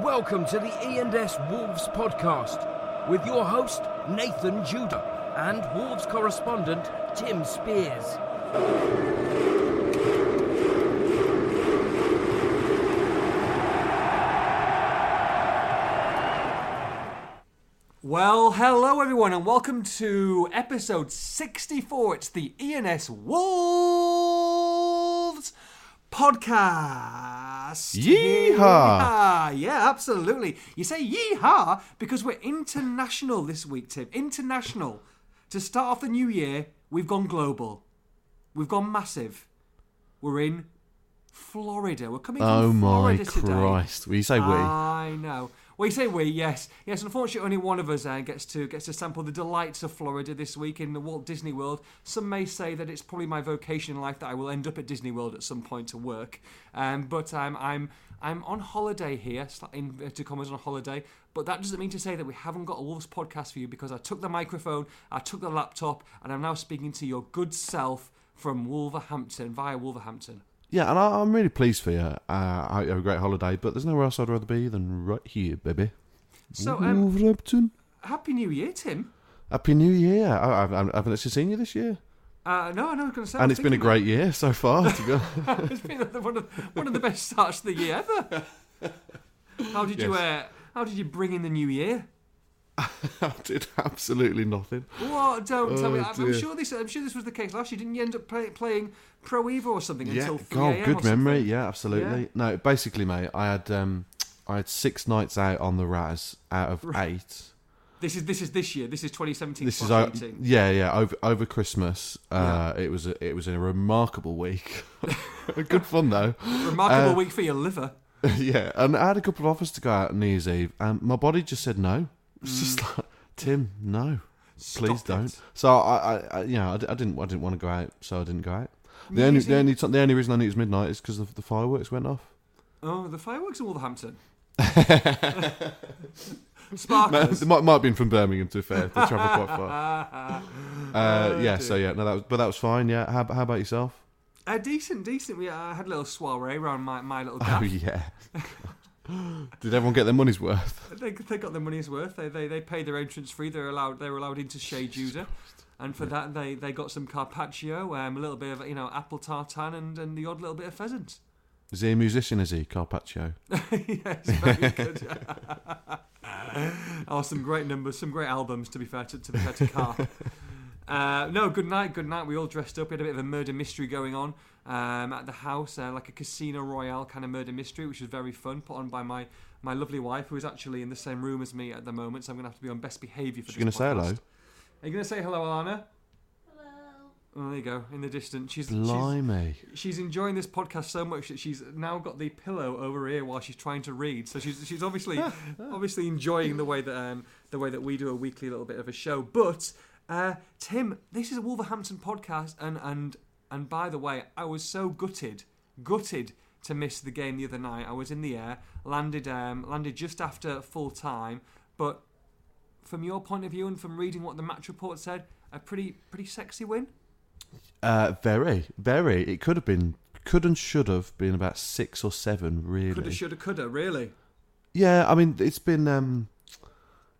Welcome to the E&S Wolves podcast with your host Nathan Judah and Wolves correspondent Tim Spiers. Well, hello everyone, and welcome to episode 64. It's the E&S Wolves podcast. Yeehaw! Yeah, absolutely. You say yeehaw because we're international this week, Tim. International. To start off the new year, we've gone global. We've gone massive. We're in Florida. We're coming Oh from my Florida today. Christ! Will you say we? I know. You say we, yes, yes. Unfortunately, only one of us uh, gets to gets to sample the delights of Florida this week in the Walt Disney World. Some may say that it's probably my vocation in life that I will end up at Disney World at some point to work. Um, but um, I'm I'm on holiday here, sli- in inverted commas on holiday. But that doesn't mean to say that we haven't got a Wolves podcast for you because I took the microphone, I took the laptop, and I'm now speaking to your good self from Wolverhampton via Wolverhampton. Yeah, and I, I'm really pleased for you. Uh, I hope you have a great holiday, but there's nowhere else I'd rather be than right here, baby. So, um, Wolverhampton. Happy New Year, Tim. Happy New Year! I, I, I haven't actually seen you this year, Uh, no, no, I was going to say. And it's been a great year so far. It's been one of, one of the best starts of the year ever. How did you uh, How did you bring in the new year? I did absolutely nothing. What? Don't tell me. Oh, I'm, I'm sure this. I'm sure this was the case last year. Didn't you end up play, playing Pro Evo or something Yeah, until 3 God, a.m. or good memory. Yeah, absolutely. Yeah. No, basically, mate, I had um, I had six nights out on the Raz out of eight. This is this is this year. This is 2017. This is o- 18. yeah, yeah. Over over Christmas, uh, it was a, it was a remarkable week. Good fun though. Remarkable uh, week for your liver. yeah, and I had a couple of offers to go out on New Year's Eve, and my body just said no. It's just like Tim, no, please Stop don't. So I, I, I you know, I, I didn't, I didn't want to go out, so I didn't go out. The only, the only, t- the only reason I knew it was midnight is because the, the fireworks went off. Oh, the fireworks in Wolverhampton. No, Sparklers. it might, might have been from Birmingham to be fair. They travel quite far. Uh, yeah, so yeah, no, that was, but that was fine. Yeah, how, how about yourself? Uh, decent, decent. We uh, had a little soiree around my, my little Oh yeah. Did everyone get their money's worth? They, they got their money's worth. They, they they paid their entrance fee. They're allowed they were allowed into Shea Judah, and for that they, they got some carpaccio, um, a little bit of you know apple tartan, and, and the odd little bit of pheasant. Is he a musician? Is he Carpaccio? yes, very good. oh, some great numbers, some great albums. To be fair to, to be fair to Carp. Uh, no, good night, good night. We all dressed up. We had a bit of a murder mystery going on um, at the house, uh, like a casino royale kind of murder mystery, which was very fun. Put on by my, my lovely wife, who is actually in the same room as me at the moment. So I'm going to have to be on best behaviour for She's going to say hello. Podcast. Are you going to say hello, Alana? Hello. Oh, there you go. In the distance, she's she's, Blimey. she's enjoying this podcast so much that she's now got the pillow over her ear while she's trying to read. So she's she's obviously obviously enjoying the way that um, the way that we do a weekly little bit of a show. But uh, Tim, this is a Wolverhampton podcast, and and and by the way, I was so gutted, gutted to miss the game the other night. I was in the air, landed um, landed just after full time, but from your point of view and from reading what the match report said, a pretty pretty sexy win. Uh, very, very. It could have been, could and should have been about six or seven, really. Coulda, shoulda, coulda. Really. Yeah, I mean, it's been, um,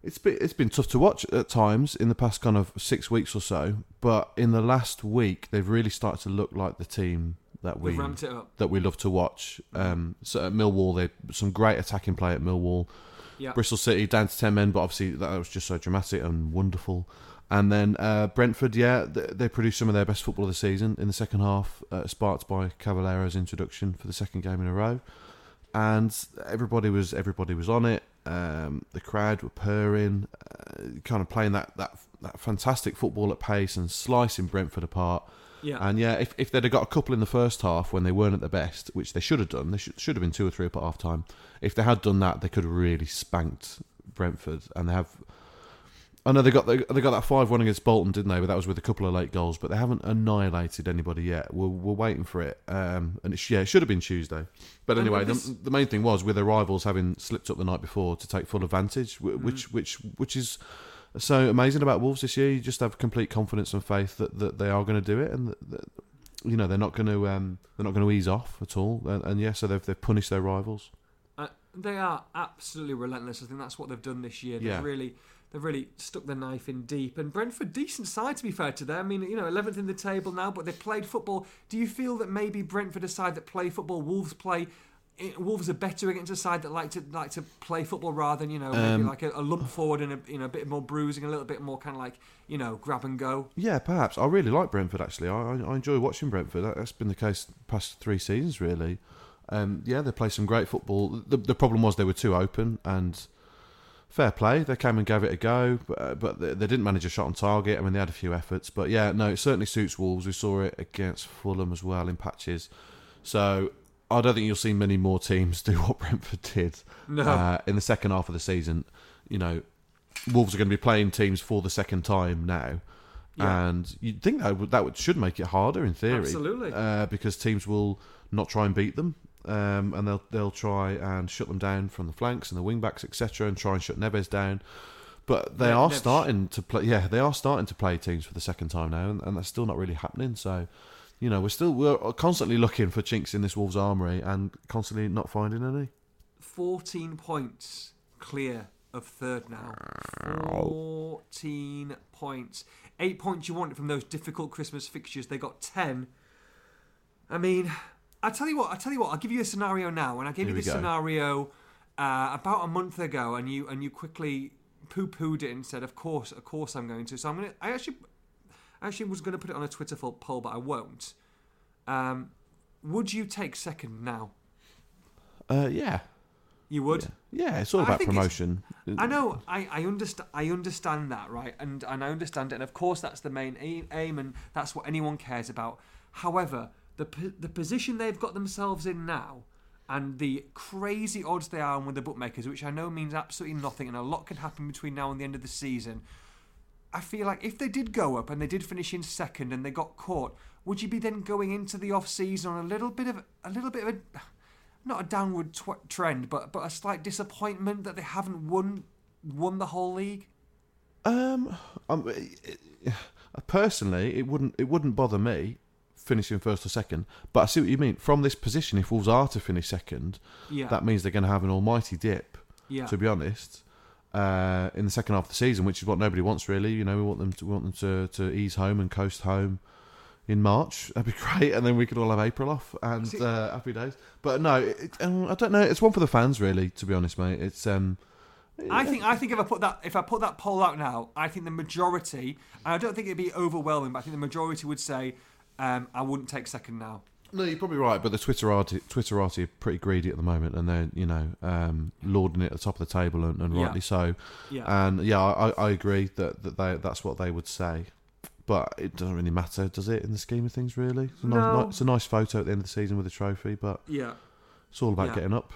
it's been, it's been tough to watch at times in the past kind of six weeks or so. But in the last week, they've really started to look like the team that we We've ramped it up. that we love to watch. Um, so at Millwall, they some great attacking play at Millwall. Yeah. Bristol City down to ten men, but obviously that was just so dramatic and wonderful. And then uh, Brentford, yeah, they, they produced some of their best football of the season in the second half, uh, sparked by Cavaleiro's introduction for the second game in a row. And everybody was everybody was on it. Um, the crowd were purring, uh, kind of playing that, that that fantastic football at pace and slicing Brentford apart. Yeah. And yeah, if, if they'd have got a couple in the first half when they weren't at their best, which they should have done, they should, should have been two or three up at half time. If they had done that, they could have really spanked Brentford. And they have. I know they got they, they got that five one against Bolton, didn't they? But that was with a couple of late goals. But they haven't annihilated anybody yet. We're, we're waiting for it. Um, and it's, yeah, it should have been Tuesday. But anyway, the, the main thing was with their rivals having slipped up the night before to take full advantage, wh- which which which is so amazing about Wolves this year. You just have complete confidence and faith that, that they are going to do it, and that, that, you know they're not going to um, they're not going to ease off at all. And, and yeah, so they've they've punished their rivals. Uh, they are absolutely relentless. I think that's what they've done this year. They've Yeah. really, they've really stuck the knife in deep. And Brentford, decent side to be fair to them. I mean, you know, eleventh in the table now, but they've played football. Do you feel that maybe Brentford, a side that play football, Wolves play? Wolves are better against a side that like to like to play football rather than you know maybe Um, like a, a lump forward and a you know a bit more bruising, a little bit more kind of like you know grab and go. Yeah, perhaps. I really like Brentford. Actually, I, I enjoy watching Brentford. That, that's been the case the past three seasons, really. Um, yeah, they play some great football. The, the problem was they were too open, and fair play. They came and gave it a go, but, uh, but they, they didn't manage a shot on target. I mean, they had a few efforts, but yeah, no, it certainly suits Wolves. We saw it against Fulham as well in patches. So I don't think you'll see many more teams do what Brentford did No. uh, in the second half of the season. You know, Wolves are going to be playing teams for the second time now, Yeah. and you'd think that would, that would, should make it harder in theory, Absolutely. uh, because teams will not try and beat them. Um, and they'll they'll try and shut them down from the flanks and the wing backs etc. and try and shut Neves down, but they Ne- are Neves- starting to play. Yeah, they are starting to play teams for the second time now, and, and that's still not really happening. So, you know, we're still we're constantly looking for chinks in this Wolves armory and constantly not finding any. 14 points clear of third now. 14 points. Eight points you wanted from those difficult Christmas fixtures. They got 10. I mean, I tell you what, I tell you what, I'll give you a scenario now, and I gave Here you this go. scenario uh, about a month ago, and you and you quickly poo-pooed it and said, "Of course, of course, I'm going to." So I'm gonna. I actually, I actually was going to put it on a Twitter poll, but I won't. Um, would you take second now? Uh, yeah, You would. yeah, it's all about it's- promotion. I know, I, I understand, I understand that, right, and and I understand it, and of course that's the main aim, aim, and that's what anyone cares about. However, the the position they've got themselves in now, and the crazy odds they are on with the bookmakers, which I know means absolutely nothing, and a lot can happen between now and the end of the season. I feel like if they did go up and they did finish in second and they got caught, would you be then going into the off season on a little bit of a little bit of a not a downward tw- trend, but but a slight disappointment that they haven't won won the whole league? Um, um, personally, it wouldn't it wouldn't bother me finishing first or second. But I see what you mean. From this position, if Wolves are to finish second, Yeah, that means they're going to have an almighty dip. yeah, To be honest, uh, in the second half of the season, which is what nobody wants really. You know, we want them to we want them to, to ease home and coast home in March. That'd be great, and then we could all have April off and uh, happy days. But no, it, um, I don't know. It's one for the fans, really. To be honest, mate, it's um. I think I think if I put that if I put that poll out now, I think the majority, I don't think it'd be overwhelming, but I think the majority would say um, I wouldn't take second now. No, you're probably right, but the Twitterati, Twitterati are pretty greedy at the moment, and they're you know um, lording it at the top of the table, and, and Yeah. rightly so. Yeah, And yeah, I, I agree that, that they that's what they would say, but it doesn't really matter, does it? In the scheme of things, really, it's a, nice, No. ni- it's a nice photo at the end of the season with a trophy, but yeah. it's all about Yeah. getting up.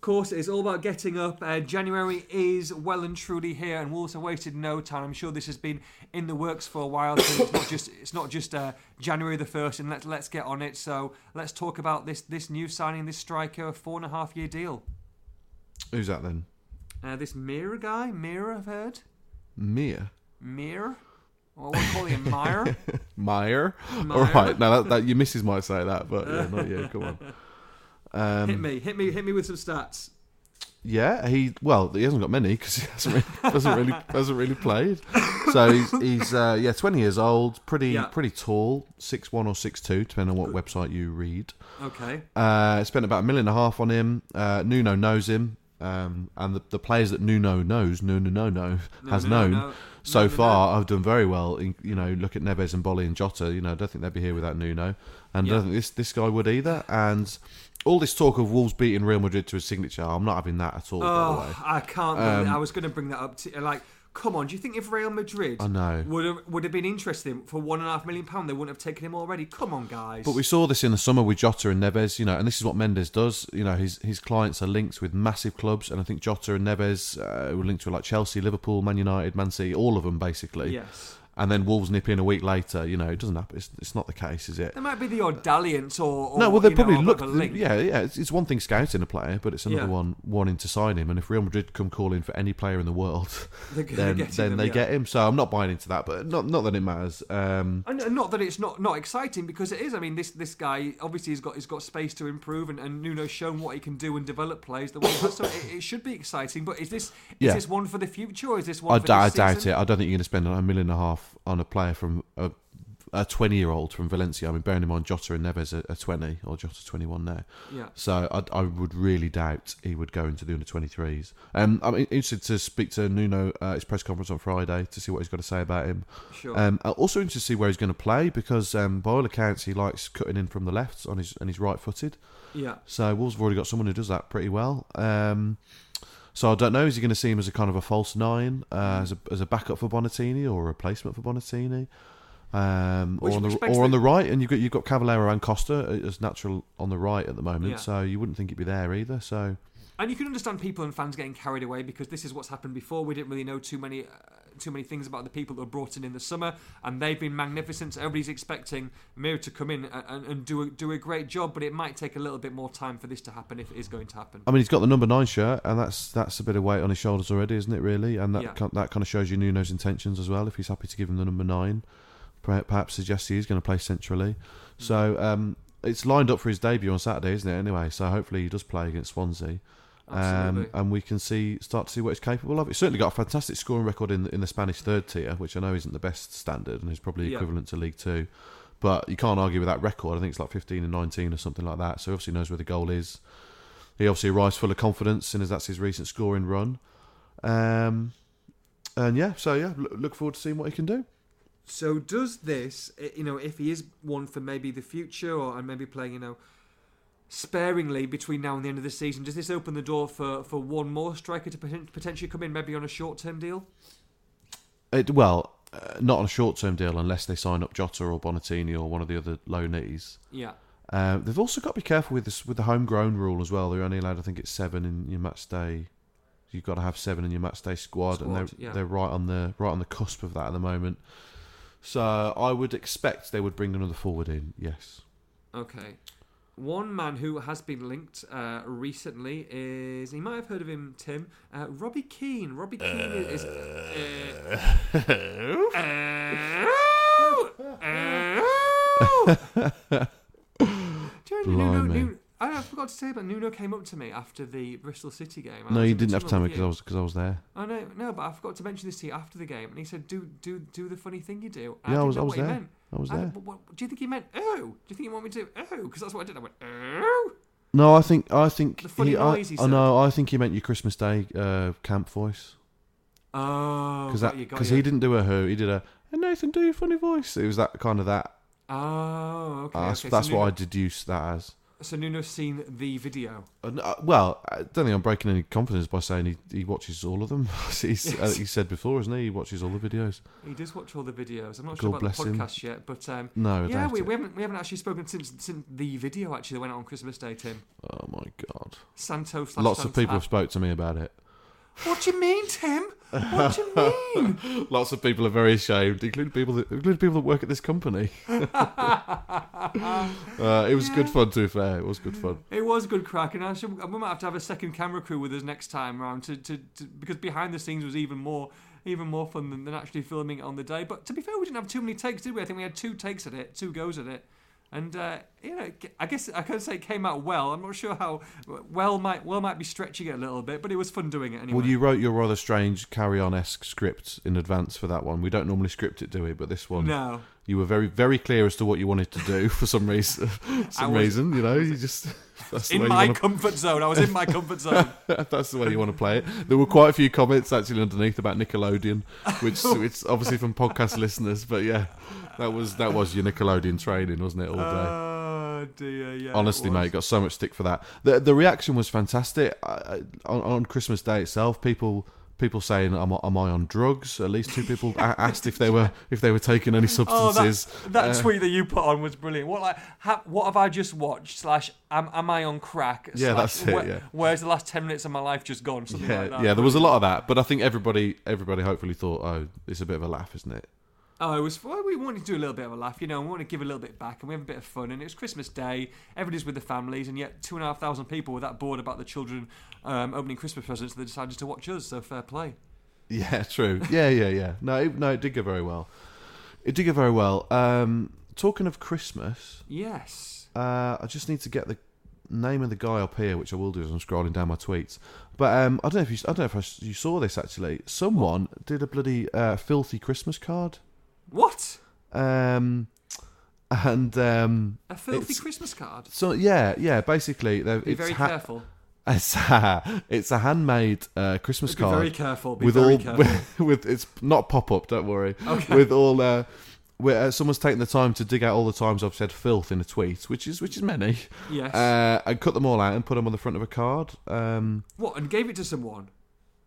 Course, it's all about getting up. Uh, January is well and truly here, and Wolves have wasted no time. I'm sure this has been in the works for a while. So it's not just it's not just uh, January the first, and let's let's get on it. So let's talk about this this new signing, this striker, a four and a half year deal. Who's that then? Uh, this Mira guy, Mira, I've heard. Mira. Mira. What we call him, Meyer? Meyer. Meyer? All right, now that, that your missus might say that, but yeah, not you. Come on. Um, hit me, hit me, hit me with some stats. Yeah, he well, he hasn't got many because he hasn't really, hasn't really hasn't really played. So he's, he's uh, yeah, twenty years old, pretty Yeah. pretty tall, six one or six two, depending on what website you read. Okay. Uh, spent about a million and a half on him. Uh, Nuno knows him, um, and the, the players that Nuno knows, Nuno no no has no, known no. so far. I've done very well. In, you know, look at Neves and Bolly and Jota. You know, I don't think they'd be here without Nuno, and I don't think this this guy would either. And all this talk of Wolves beating Real Madrid to a signature, I'm not having that at all. by the Oh. I can't. Um, I was going to bring that up. To, like, come on. Do you think if Real Madrid I know. would have would have been interested in- for one and a half million pound, they wouldn't have taken him already? Come on, guys. But we saw this in the summer with Jota and Neves, you know, and this is what Mendes does. You know, his his clients are linked with massive clubs, and I think Jota and Neves uh, were linked to like Chelsea, Liverpool, Man United, Man City, all of them basically. yes. And then Wolves nip in a week later. You know, it doesn't happen. It's, it's not the case, is it? There might be the odd dalliance or, or no, well, they know, probably bit look. link. Yeah, yeah. It's, it's one thing scouting a player, but it's another Yeah. one wanting to sign him. And if Real Madrid come calling for any player in the world, then then him, they yeah. get him. So I'm not buying into that, but not not that it matters. Um, And not that it's not, not exciting because it is. I mean, this this guy obviously has got he's got space to improve, and, and Nuno's shown what he can do and develop players. The way so it, it should be exciting. But is this is Yeah. this one for the future or is this one I, for d- I this doubt it. I don't think you're going to spend a million and a half on a player from a, a 20 year old from Valencia. I mean, bearing in mind Jota and Neves are, are 20 or Jota 21 now. Yeah. So I, I would really doubt he would go into the under 23s. Um, I'm interested to speak to Nuno at his press conference on Friday to see what he's got to say about him. Sure. Um, I'm also interested to see where he's going to play because um, by all accounts he likes cutting in from the left on his and he's right footed. yeah. So Wolves have already got someone who does that pretty well. Um, so I don't know. Is he going to see him as a kind of a false nine, uh, as a as a backup for Bonatini or a replacement for Bonatini, um, or on the or on the- the right? And you've got you've got Cavaleiro and Costa as natural on the right at the moment. Yeah. So you wouldn't think he'd be there either. So And you can understand people and fans getting carried away because this is what's happened before. We didn't really know too many, uh, too many things about the people that were brought in in the summer, and they've been magnificent. So everybody's expecting Mir to come in and, and, do a, do a great job, but it might take a little bit more time for this to happen if it is going to happen. I mean, he's got the number nine shirt, and that's that's a bit of weight on his shoulders already, isn't it? Really, and that Yeah. that kind of shows you Nuno's intentions as well. If he's happy to give him the number nine, perhaps suggests he is going to play centrally. So um, it's lined up for his debut on Saturday, isn't it? Anyway, so hopefully he does play against Swansea. Um, and we can see start to see what he's capable of. He's certainly got a fantastic scoring record in in the Spanish third tier, which I know isn't the best standard and is probably Yeah. equivalent to League Two. But you can't argue with that record. I think it's like 15 and 19 or something like that. So he obviously knows where the goal is. He obviously arrives full of confidence, and as that's his recent scoring run. Um, and yeah, so yeah, look, look forward to seeing what he can do. So does this, you know, if he is one for maybe the future or and maybe playing, you know, sparingly between now and the end of the season, does this open the door for, for one more striker to potentially come in, maybe on a short term deal? It, well, uh, not on a short term deal unless they sign up Jota or Bonatini or one of the other loanees. Yeah. Uh, they've also got to be careful with this with the homegrown rule as well. They're only allowed, I think, it's seven in your match day. You've got to have seven in your match day squad, and they're yeah. they're right on the right on the cusp of that at the moment. So I would expect they would bring another forward in. Yes. Okay. One man who has been linked uh, recently is you might have heard of him, Tim. Uh, Robbie Keane. Robbie Keane is. Uh, uh, Do you know, Nuno, Nuno, I I forgot to say, but Nuno came up to me after the Bristol City game. I No, you didn't have to tell tunnel me with because I was because I was there. Oh no, no, but I forgot to mention this to you after the game, and he said, "Do do do the funny thing you do." And Yeah, I didn't was- know I was there. I was there. but what- do you think he meant oh? Do you think you want me to oh? Because that's what I did. I went oh. No, I think I think The funny he, I, noise he I know. I think he meant your Christmas Day uh, camp voice Oh, because got because he didn't do a who. He did a hey Nathan, do your funny voice. It was that kind of that. Oh, okay. Uh, that's okay. that's so what I deduced that as. So Nuno's seen the video. Uh, uh, well, I don't think I'm breaking any confidence by saying he, he watches all of them. He's, uh, he said before, isn't he? He watches all the videos. He does watch all the videos. I'm not sure God about the bless him. podcast yet, but um, No, yeah, we, we haven't we haven't actually spoken since since the video actually that went out on Christmas Day. Tim Oh my god! Santo. slash Lots of people have spoke to me about it. What do you mean, Tim? What do you mean? Lots of people are very ashamed, including people that including people that work at this company. uh, it was good fun. To be fair, it was good fun. It was good crack, and I should, we might have to have a second camera crew with us next time round to, to, to because behind the scenes was even more even more fun than, than actually filming it on the day. But to be fair, we didn't have too many takes, did we? I think we had two takes at it, two goes at it, and uh, you know, I guess I could say it came out well. I'm not sure how well might well might be stretching it a little bit, but it was fun doing it anyway. Well, you wrote your rather strange carry-on esque script in advance for that one. We don't normally script it, do we? But this one, no. you were very, very clear as to what you wanted to do for some reason. some was- reason, you know, you just that's In my want comfort zone, I was in my comfort zone. that's the way you want to play it. There were quite a few comments actually underneath about Nickelodeon, which it's obviously from podcast listeners. But yeah, that was that was your Nickelodeon training, wasn't it, all day? Oh dear, yeah. Honestly, mate, got so much stick for that. The the reaction was fantastic I, I, on, on Christmas Day itself. People people saying, "Am, I- am I on drugs?" At least two people a- asked if they were if they were taking any Oh, substances. that, that Uh, tweet that you put on was brilliant. What like, ha, what have I just watched? Slash, am, am I on crack? Yeah, that's it, where- yeah. Where's the last ten minutes of my life just gone? Something yeah, like that. yeah, there was a lot of that, but I think everybody everybody hopefully thought, "Oh, it's a bit of a laugh, isn't it?" Oh, it was. Well, we wanted to do a little bit of a laugh, you know. We want to give a little bit back, and we have a bit of fun. And it was Christmas Day. Everybody's with the families, and yet two and a half thousand people were that bored about the children um, opening Christmas presents. They decided to watch us. So fair play. Yeah, true. Yeah, yeah, yeah. No, it, no, it did go very well. It did go very well. Um, talking of Christmas, Yes. uh, I just need to get the name of the guy up here, which I will do as I'm scrolling down my tweets. But um, I don't know if you, I don't know if I, you saw this actually. Someone did a bloody uh, filthy Christmas card, What? um, and um, A filthy Christmas card. so yeah, yeah. Basically, they've- Be it's very ha- careful. It's a, it's a handmade uh, Christmas Be card. very careful. Be with very all careful. with it's not pop up. Don't worry. Okay. With all uh, where uh, someone's taken the time to dig out all the times I've said filth in a tweet, which is which is many, yes. uh, and cut them all out and put them on the front of a card. Um, what? And gave it to someone.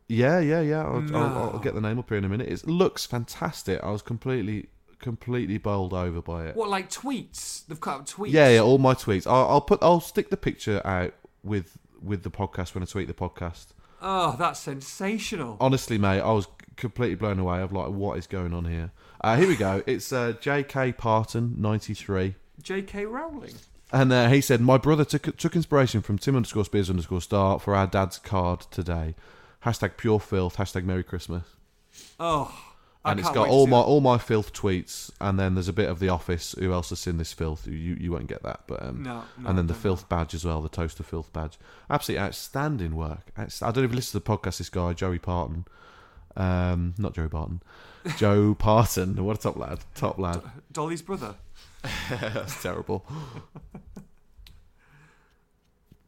Yeah, yeah, yeah. I'll, I'll, I'll get the name up here in a minute. It looks fantastic. I was completely completely bowled over by it. What? Like tweets? They've cut out tweets. Yeah, yeah. All my tweets. I'll, I'll put. I'll stick the picture out with with the podcast when I tweet the podcast. Oh, that's sensational. honestly, mate, I was completely blown away. of like, what is going on here? Uh, here we go. It's uh, J.K. Parton, ninety three, J.K. Rowling. and uh, he said, "My brother took took inspiration from Tim underscore Spiers underscore Star for our dad's card today. Hashtag pure filth. Hashtag Merry Christmas." Oh, I And it's got all my all my filth tweets, and then there's a bit of the office. Who else has seen this filth? You you won't get that, but um, No, no, and then the filth badge as well, the toaster filth badge. Absolutely outstanding work. I don't even listen to the podcast. This guy Joey Parton, um, not Joey Barton, Joe Parton. What a top lad, top lad. know. Dolly's brother. That's terrible.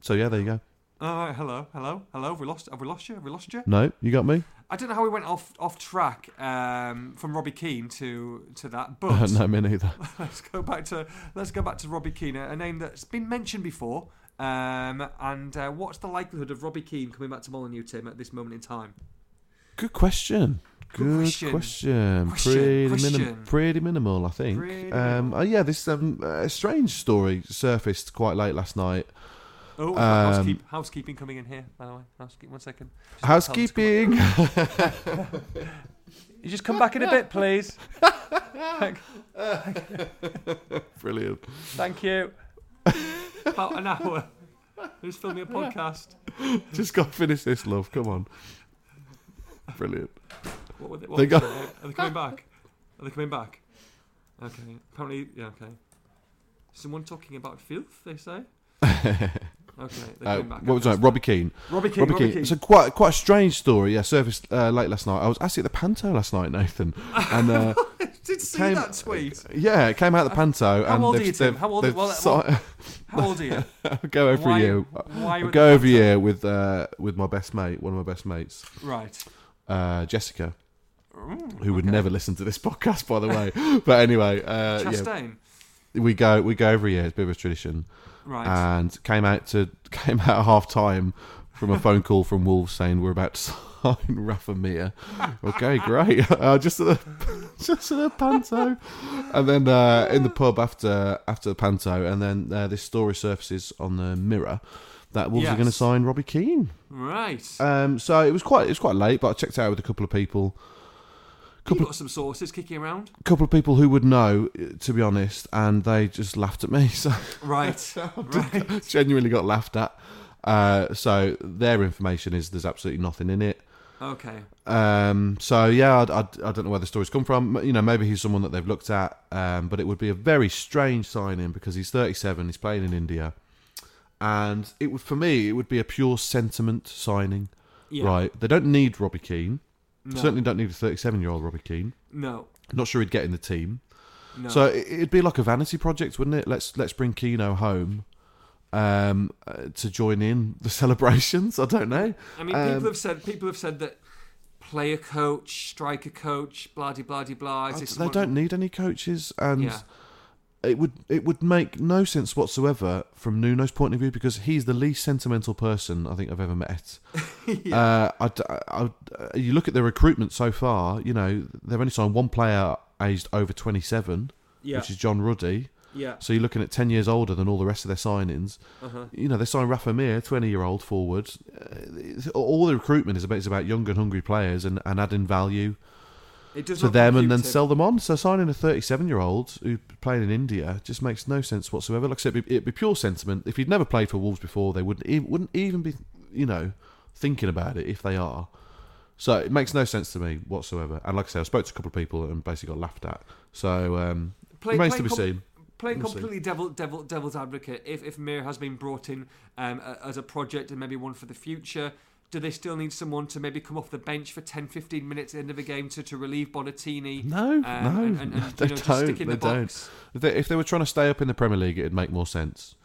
So yeah, there you go. Right, hello, hello, hello. Have we lost? Have we lost you? Have we lost you? No, you got me. I don't know how we went off off track um, from Robbie Keane to to that, but no, me neither. let's go back to let's go back to Robbie Keane, a name that's been mentioned before. Um, and uh, what's the likelihood of Robbie Keane coming back to Molineux, Tim, at this moment in time? Good question. Good question. question. Question, Pretty, question. Minim- pretty minimal, I think. Pretty um, minimal. oh, yeah, this um, uh, strange story surfaced quite late last night. Oh, Um, housekeep, housekeeping coming in here, by the way. Housekeeping, one second. Just tell them to come Housekeeping. You just come back in a bit, please. Brilliant. Thank you. About an hour. Who's filming a podcast? Just got to finish this, love. Come on. Brilliant. What were they, what They got- Are they coming back? Are they coming back? Okay. Apparently, yeah. Okay. Someone talking about filth. They say. Okay. Uh, back. what was that? Robbie Keane. Robbie Keane. Robbie Robbie Keane. Keane. It's a quite quite a strange story. Yeah, surfaced uh, late last night. I was actually at the Panto last night, Nathan, and uh, Did see came- that tweet? yeah, it came out the Panto. How and old are they've- you, Tim? How old- they've well, How old are you? I go every Why- year. Why? I you go the every year with uh, with my best mate, one of my best mates, Right. uh, Jessica, Mm, who would okay. never listen to this podcast, by the way. but anyway, uh, yeah, Chastain. we go we go every year. It's a bit of a tradition. Right. and came out to came out at half time from a phone call from Wolves saying we're about to sign Rafa Mir. Okay, great. Uh, just at the just at the panto, and then uh, in the pub after after the panto, and then uh, this story surfaces on the Mirror that Wolves are going to sign Robbie Keane. right. Um, so it was quite it was quite late, but I checked out with a couple of people. You've got some sources kicking around. A couple of people who would know, to be honest, and they just laughed at me. So Right. right. genuinely got laughed at. Uh, so their information is there's absolutely nothing in it. Okay. Um, so yeah, I, I, I don't know where the stories come from. You know, maybe he's someone that they've looked at, um, but it would be a very strange signing because he's 37, he's playing in India, and it would for me it would be a pure sentiment signing. Yeah. Right? They don't need Robbie Keane. No. Certainly don't need a 37 year old Robbie Keane. No. Not sure he'd get in the team. No. So it- it'd be like a vanity project, wouldn't it? Let's let's bring Keano home um, uh, to join in the celebrations. I don't know. I mean, Um, people have said people have said that player coach, striker coach, blah de blah de blah. Is I- this they don't need any coaches, and Yeah. It would it would make no sense whatsoever from Nuno's point of view because he's the least sentimental person I think I've ever met. uh, I, I- you look at the recruitment so far. You know they've only signed one player aged over twenty seven, Yeah. which is John Ruddy. Yeah. So you're looking at ten years older than all the rest of their signings. Uh-huh. You know they signed Rafa Mir, twenty year old forward. Uh, all the recruitment is about is about young and hungry players and, and adding value. To them and then him. sell them on. So signing a 37 year old who played in India just makes no sense whatsoever. Like I said, it'd be, it'd be pure sentiment. If he'd never played for Wolves before, they wouldn't even, wouldn't even be, you know, thinking about it if they are. So it makes no sense to me whatsoever. And like I said, I spoke to a couple of people and basically got laughed at. So um, Play- remains play to be com- seen. Playing We'll see. completely devil, devil, devil's advocate, if if Mir has been brought in um, as a project and maybe one for the future, do they still need someone to maybe come off the bench for 10, 15 minutes at the end of a game to, to relieve Bonatini? No, um, no, and, and, and, they you know, don't. They the don't. If they, if they were trying to stay up in the Premier League, it'd make more sense.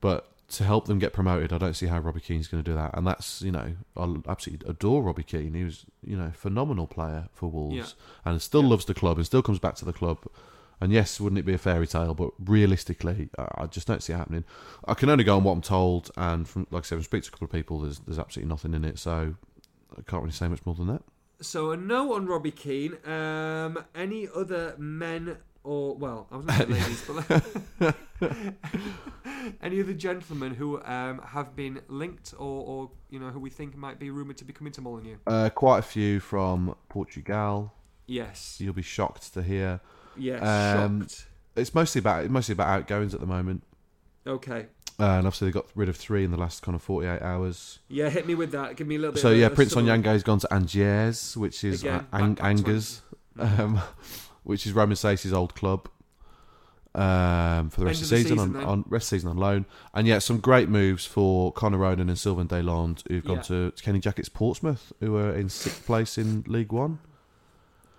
But to help them get promoted, I don't see how Robbie Keane's going to do that. And that's, you know, I absolutely adore Robbie Keane. He was, you know, a phenomenal player for Wolves Yeah. and still Yeah. loves the club and still comes back to the club. And yes, wouldn't it be a fairy tale? But realistically, I I just don't see it happening. I can only go on what I'm told, and from like I said, from speak to a couple of people, there's there's absolutely nothing in it. So I can't really say much more than that. So a no on Robbie Keane. Um, any other men or well, I was say ladies, but any other gentlemen who um, have been linked or, or you know who we think might be rumored to be coming to Molineux? Uh, quite a few from Portugal. Yes, You'll be shocked to hear. Yes, Um, shocked. It's mostly about it's mostly about outgoings at the moment. Okay, Uh, and obviously they got rid of three in the last kind of 48 hours. yeah, hit me with that. Give me a little bit. So of a- yeah, a Prince summary. Oniangué's gone to Angers, which is Again, uh, Ang- back- back to Angers, um, which is Romain Saiss's old club. Um, for the rest End of the season, season, on, then. on rest of the season on loan, and yeah, some great moves for Conor Ronan and Sylvain Deslandes, who've gone Yeah. to Kenny Jackett's Portsmouth, who are in sixth place in League One.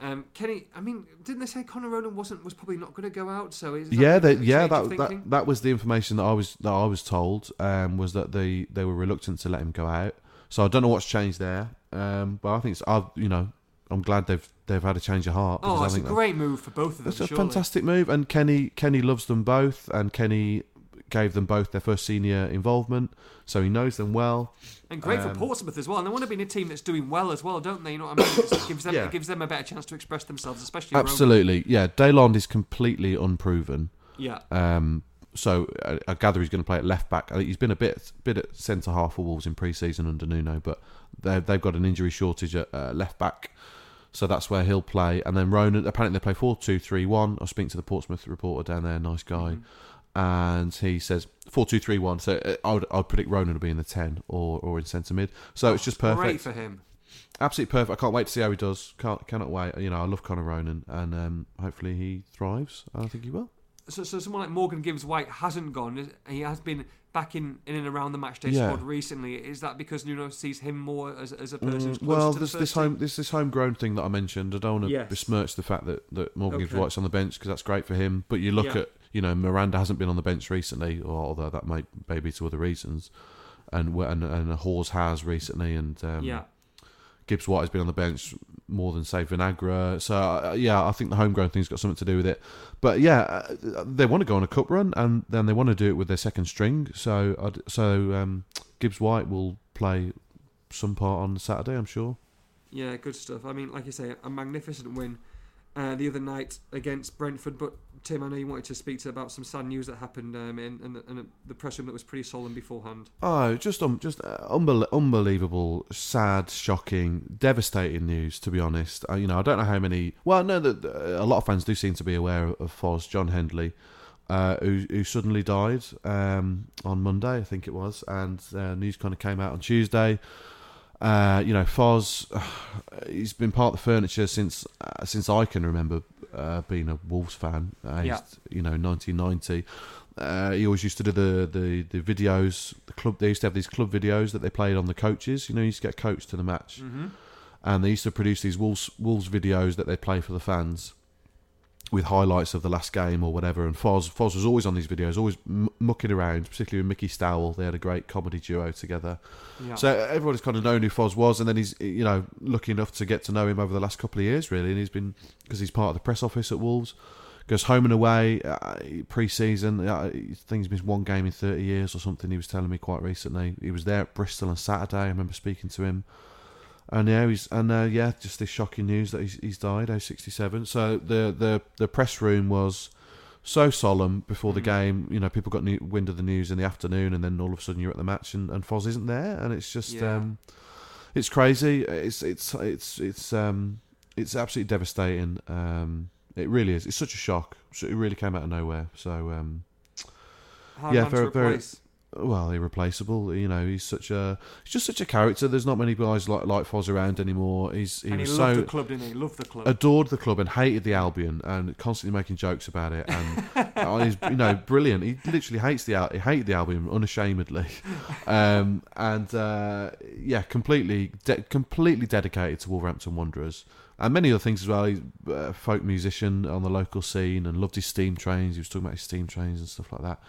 Um, Kenny, I mean, didn't they say Conor Ronan wasn't was probably not going to go out? So is that yeah, they, yeah, that, that that was the information that I was that I was told um, was that they they were reluctant to let him go out. So I don't know what's changed there, um, but I think it's I you know I'm glad they've they've had a change of heart. Oh, it's a great move for both of them. That's a surely. fantastic move, and Kenny Kenny loves them both, and Kenny gave them both their first senior involvement, so he knows them well. And great Um, for Portsmouth as well. And they want to be in a team that's doing well as well, don't they? You know what I mean? It gives them Yeah. it gives them a better chance to express themselves, especially. Absolutely, yeah. Deslandes is completely unproven. Yeah. Um, so I, I gather he's going to play at left back. I think He's been a bit bit at centre half for Wolves in pre-season under Nuno, but they've they've got an injury shortage at uh, left back, so that's where he'll play. And then Ronan, apparently they play four two three one. I was speaking to the Portsmouth reporter down there, nice guy, and he says four two three one. So uh, I would I would predict Ronan will be in the ten or or in centre mid. So it's just perfect. Great for him. Absolutely perfect. I can't wait to see how he does. Can't cannot wait. You know, I love Conor Ronan, and um, hopefully he thrives. I think he will. So, so someone like Morgan Gibbs White hasn't gone. He has been back in, in and around the matchday Yeah. squad recently. Is that because Nuno sees him more as, as a person Mm, well, the there's first this home this this homegrown thing that I mentioned. I don't want to Yes. besmirch the fact that, that Morgan Gibbs White's on the bench because that's great for him. But you look Yeah. at you know Miranda hasn't been on the bench recently, or although that might maybe to other reasons, and and and Hause has recently, and um, yeah. Gibbs White has been on the bench more than say Vinagre. So uh, yeah, I think the homegrown thing's got something to do with it. But yeah, uh, they want to go on a cup run, and then they want to do it with their second string. So so um, Gibbs White will play some part on Saturday, I'm sure. Yeah, good stuff. I mean, like you say, a magnificent win uh, the other night against Brentford. But Tim, I know you wanted to speak to about some sad news that happened um, the, press room that was pretty solemn beforehand. Oh, just um, just uh, unbel- unbelievable, sad, shocking, devastating news. To be honest, uh, you know, I don't know how many. Well, no, that a lot of fans do seem to be aware of Foz John Hendley, uh, who who suddenly died um, on Monday, I think it was, and uh, news kind of came out on Tuesday. Uh, you know, Foz, he's been part of the furniture since uh, since I can remember uh, being a Wolves fan. Uh, Yeah. You know, 1990. Uh, he always used to do the, the, the videos. The club they used to have these club videos that they played on the coaches. You know, he used to get coached to the match, Mm-hmm. and they used to produce these Wolves Wolves videos that they play for the fans with highlights of the last game or whatever. And Foz Foz was always on these videos, always m- mucking around, particularly with Mickey Stowell. They had a great comedy duo together. Yeah. So everybody's kind of known who Foz was, and then he's you know lucky enough to get to know him over the last couple of years, really. And he's been because he's part of the press office at Wolves, goes home and away uh, pre-season. Uh, I think he's missed one game in thirty years or something. He was telling me quite recently. He was there at Bristol on Saturday. I remember speaking to him. And yeah, he's and uh, yeah, just this shocking news that he's, he's died, age sixty-seven. So the the the press room was so solemn before the Mm. game. You know, people got new, wind of the news in the afternoon, and then all of a sudden you're at the match, and, and Foz isn't there, and it's just Yeah. um, it's crazy. It's it's it's it's um, it's absolutely devastating. Um, it really is. It's such a shock. It really came out of nowhere. So um, Hard Yeah, very- very- replace. Well, irreplaceable. You know, he's such a he's just such a character. There's not many guys like like Foz around anymore. He's he and he was loved so the club, didn't he? He loved the club. adored the club and hated the Albion and constantly making jokes about it. And uh, he's you know brilliant. He literally hates the he hated the Albion unashamedly, um, and uh, yeah, completely de- completely dedicated to Wolverhampton Wanderers. And many other things as well. He's a folk musician on the local scene and loved his steam trains. He was talking about his steam trains and stuff like that.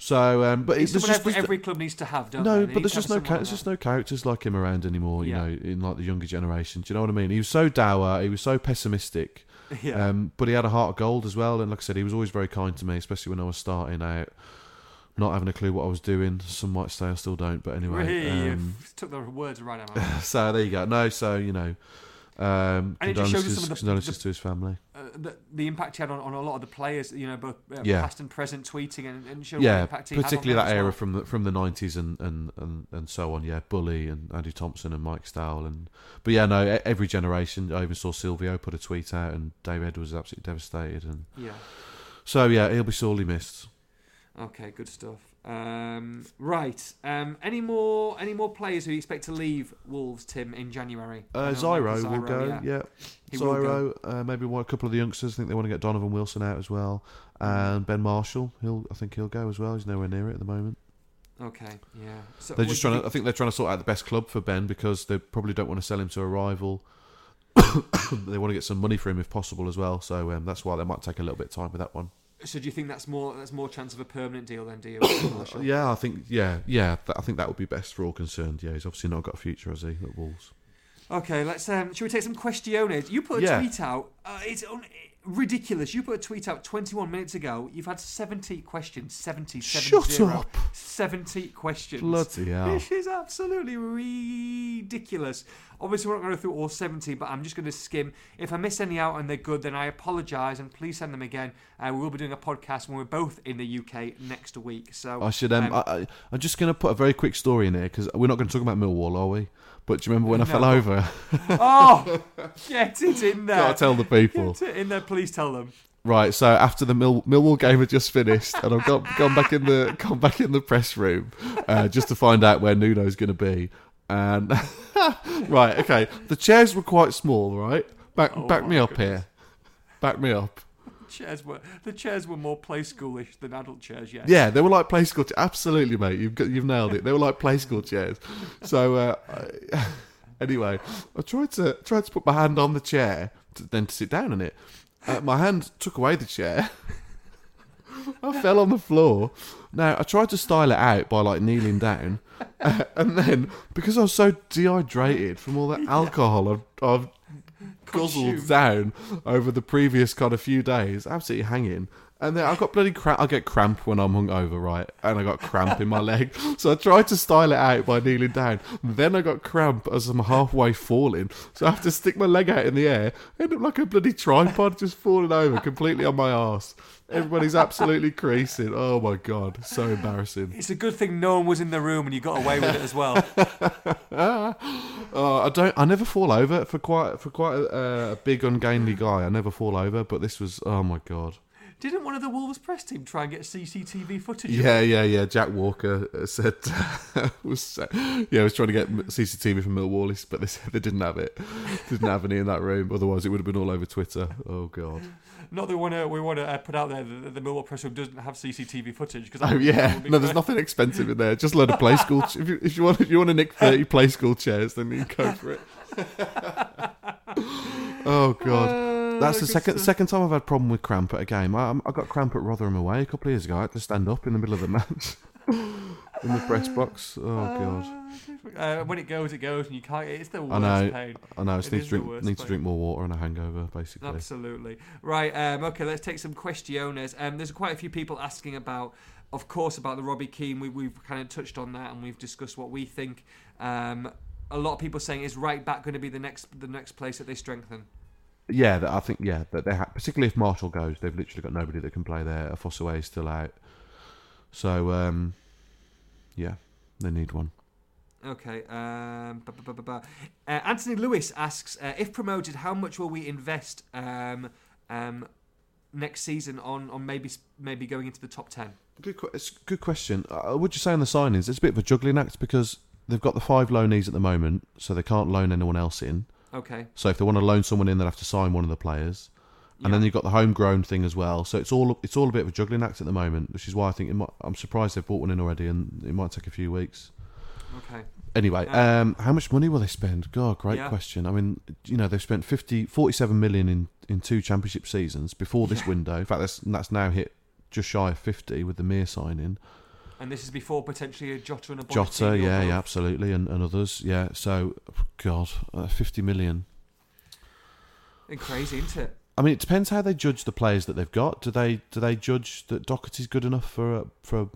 So, um, but It's it's just, every, every club needs to have, don't no, they? They but there's just no like there's just no characters like him around anymore. You Yeah. know, in like the younger generation. Do you know what I mean? He was so dour. He was so pessimistic. Yeah. Um, but he had a heart of gold as well. And like I said, he was always very kind to me, especially when I was starting out, not having a clue what I was doing. Some might say I still don't, but anyway. You um, took the words right out of my mouth. so there you go. No, so you know, um, And it just shows some of the- condolences the- to his family. Uh, the, the impact he had on, on a lot of the players, you know, both uh, Yeah. past and present, tweeting and, and showing what Yeah, impact he had on particularly that era well. from the from the nineties and, and, and, and so on. Yeah, Bully and Andy Thompson and Mike Stowell and but yeah, no, every generation. I even saw Silvio put a tweet out, and Dave Edwards was absolutely devastated, and Yeah. so yeah, he'll be sorely missed. Okay, good stuff. Um, right. Um, any more any more players who you expect to leave Wolves, Tim, in January? Uh, know, Zyro, will go. yeah. Yeah. Zyro. Uh, maybe one, a couple of the youngsters. I think they want to get Donovan Wilson out as well, and Ben Marshall. He'll, I think he'll go as well. He's nowhere near it at the moment. Okay, yeah. So They're just trying to. I think- think they're trying to sort out the best club for Ben because they probably don't want to sell him to a rival. they want to get some money for him if possible as well. So um, that's why they might take a little bit of time with that one. So do you think that's more that's more chance of a permanent deal than do you? Yeah, I think. Yeah, yeah. Th- I think that would be best for all concerned. Yeah, he's obviously not got a future, has he, at Wolves? Okay, let's. Um, should we take some questiones? You put a Yeah. tweet out. Uh, it's un- ridiculous. You put a tweet out 21 minutes ago. You've had 70 questions. 70, Shut 70, up. 70 questions. Bloody hell! This is absolutely ridiculous. Obviously, we're not going to go through all 70, but I'm just going to skim. If I miss any out and they're good, then I apologise and please send them again. Uh, we will be doing a podcast when we're both in the UK next week. So I should. Um, um, I, I'm just going to put a very quick story in here because we're not going to talk about Millwall, are we? But do you remember when I No. fell over? oh, get it in there. Gotta tell the people. Get it in there. Please tell them. Right, so after the Mill- Millwall game had just finished, and I've got gone back in the gone back in the press room uh, just to find out where Nuno's going to be. And right, okay, the chairs were quite small. Right, back Oh back me up here, back me up. Chairs were the chairs were more play schoolish than adult chairs. Yes. Yeah, they were like play school. Absolutely, mate, you've got, you've nailed it. They were like play school chairs. So uh, I, anyway, I tried to tried to put my hand on the chair, to, then to sit down in it. Uh, my hand took away the chair. I fell on the floor. Now I tried to style it out by like kneeling down, uh, and then because I was so dehydrated from all the alcohol I've, I've guzzled down over the previous kind of few days, absolutely hanging. And then I got bloody cramp. I get cramp when I'm hungover, right? And I got cramp in my leg. So I tried to style it out by kneeling down. Then I got cramp as I'm halfway falling. So I have to stick my leg out in the air. End up like a bloody tripod just falling over completely on my arse. Everybody's absolutely creasing. Oh my god, so embarrassing. It's a good thing no one was in the room and you got away with it as well. Oh, I don't. I never fall over for quite for quite a, a big ungainly guy. I never fall over, but this was. Oh my god. Didn't one of the Wolves press team try and get CCTV footage? Yeah, yeah, yeah. Jack Walker uh, said was uh, yeah, he was trying to get CCTV from Millwall, but they said they didn't have it. Didn't have any in that room. Otherwise, it would have been all over Twitter. Oh god. Not that we want to we want to uh, put out there that the, Millwall press room doesn't have CCTV footage because Oh yeah. No, there's nothing expensive in there. Just a load of play school. Ch- if, you, if you want, if you want to nick thirty play school chairs, then you can go for it. oh god. That's the second second time I've had a problem with cramp at a game. I, I got cramp at Rotherham away a couple of years ago. I had to stand up in the middle of the match in the press box. Oh god, Uh, when it goes, it goes, and you can't. It's the worst I know. pain. I know. I just It need to drink need to drink more water and a hangover, basically. Absolutely. Right. Um, okay. Let's take some questiones. Um, there's quite a few people asking about, of course, about the Robbie Keane. We, we've kind of touched on that, and we've discussed what we think. Um, a lot of people saying is right back going to be the next the next place that they strengthen. Yeah, that, I think yeah that they ha- particularly if Marshall goes, they've literally got nobody that can play there. Fossaway is still out, so um, yeah, they need one. Okay. Um. Uh, Anthony Lewis asks uh, if promoted, how much will we invest um, um, next season on on maybe maybe going into the top ten? Good, good question. Uh, would you say on the signings, it's a bit of a juggling act because they've got the five loanees at the moment, so they can't loan anyone else in. Okay. So if they want to loan someone in, they'll have to sign one of the players. And then you've got the homegrown thing as well. So it's all it's all a bit of a juggling act at the moment, which is why I think it might, I'm surprised they've bought one in already, and it might take a few weeks. Okay. Anyway, Yeah. um, how much money will they spend? God, great Yeah. question. I mean, you know, they've spent 50, 47 million in, in two championship seasons before this Yeah. window. In fact, that's that's now hit just shy of 50 with the Mir signing. And this is before potentially a Jota and a Jota, Bonatini yeah, yeah, absolutely, and, and others, yeah. So, God, uh, 50 million. And crazy, isn't it? I mean, it depends how they judge the players that they've got. Do they do they judge that Doherty's good enough for a, for a,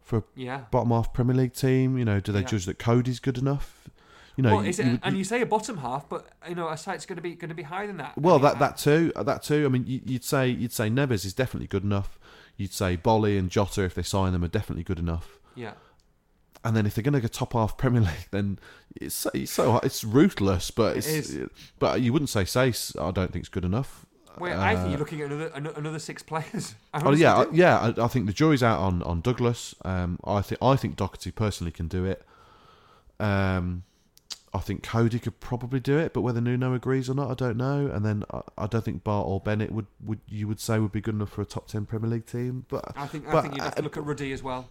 for a Yeah. bottom half Premier League team? You know, do they Yeah. judge that Coady's good enough? You know, well, is it, you would- and you say a bottom half, but you know a site's going to be going to be higher than that. well, that that too, uh, that too. I mean, you- you'd say you'd say Neves is definitely good enough. You'd say Boly and Jota, if they sign them, are definitely good enough. yeah, And then if they're going to go top half Premier League, then it's so, it's so it's ruthless. But It it's but you wouldn't say Saiss. I don't think it's good enough. well, I think Uh, you're looking at another another six players. Oh yeah, I- yeah. I, I think the jury's out on, on Douglas. Um, I think I think Doherty personally can do it. Um, I think Coady could probably do it, but whether Nuno agrees or not, I don't know. And then I, I don't think Batth or Bennett would, would you would say would be good enough for a top ten Premier League team. But I think I think you'd have to look at Ruddy as well.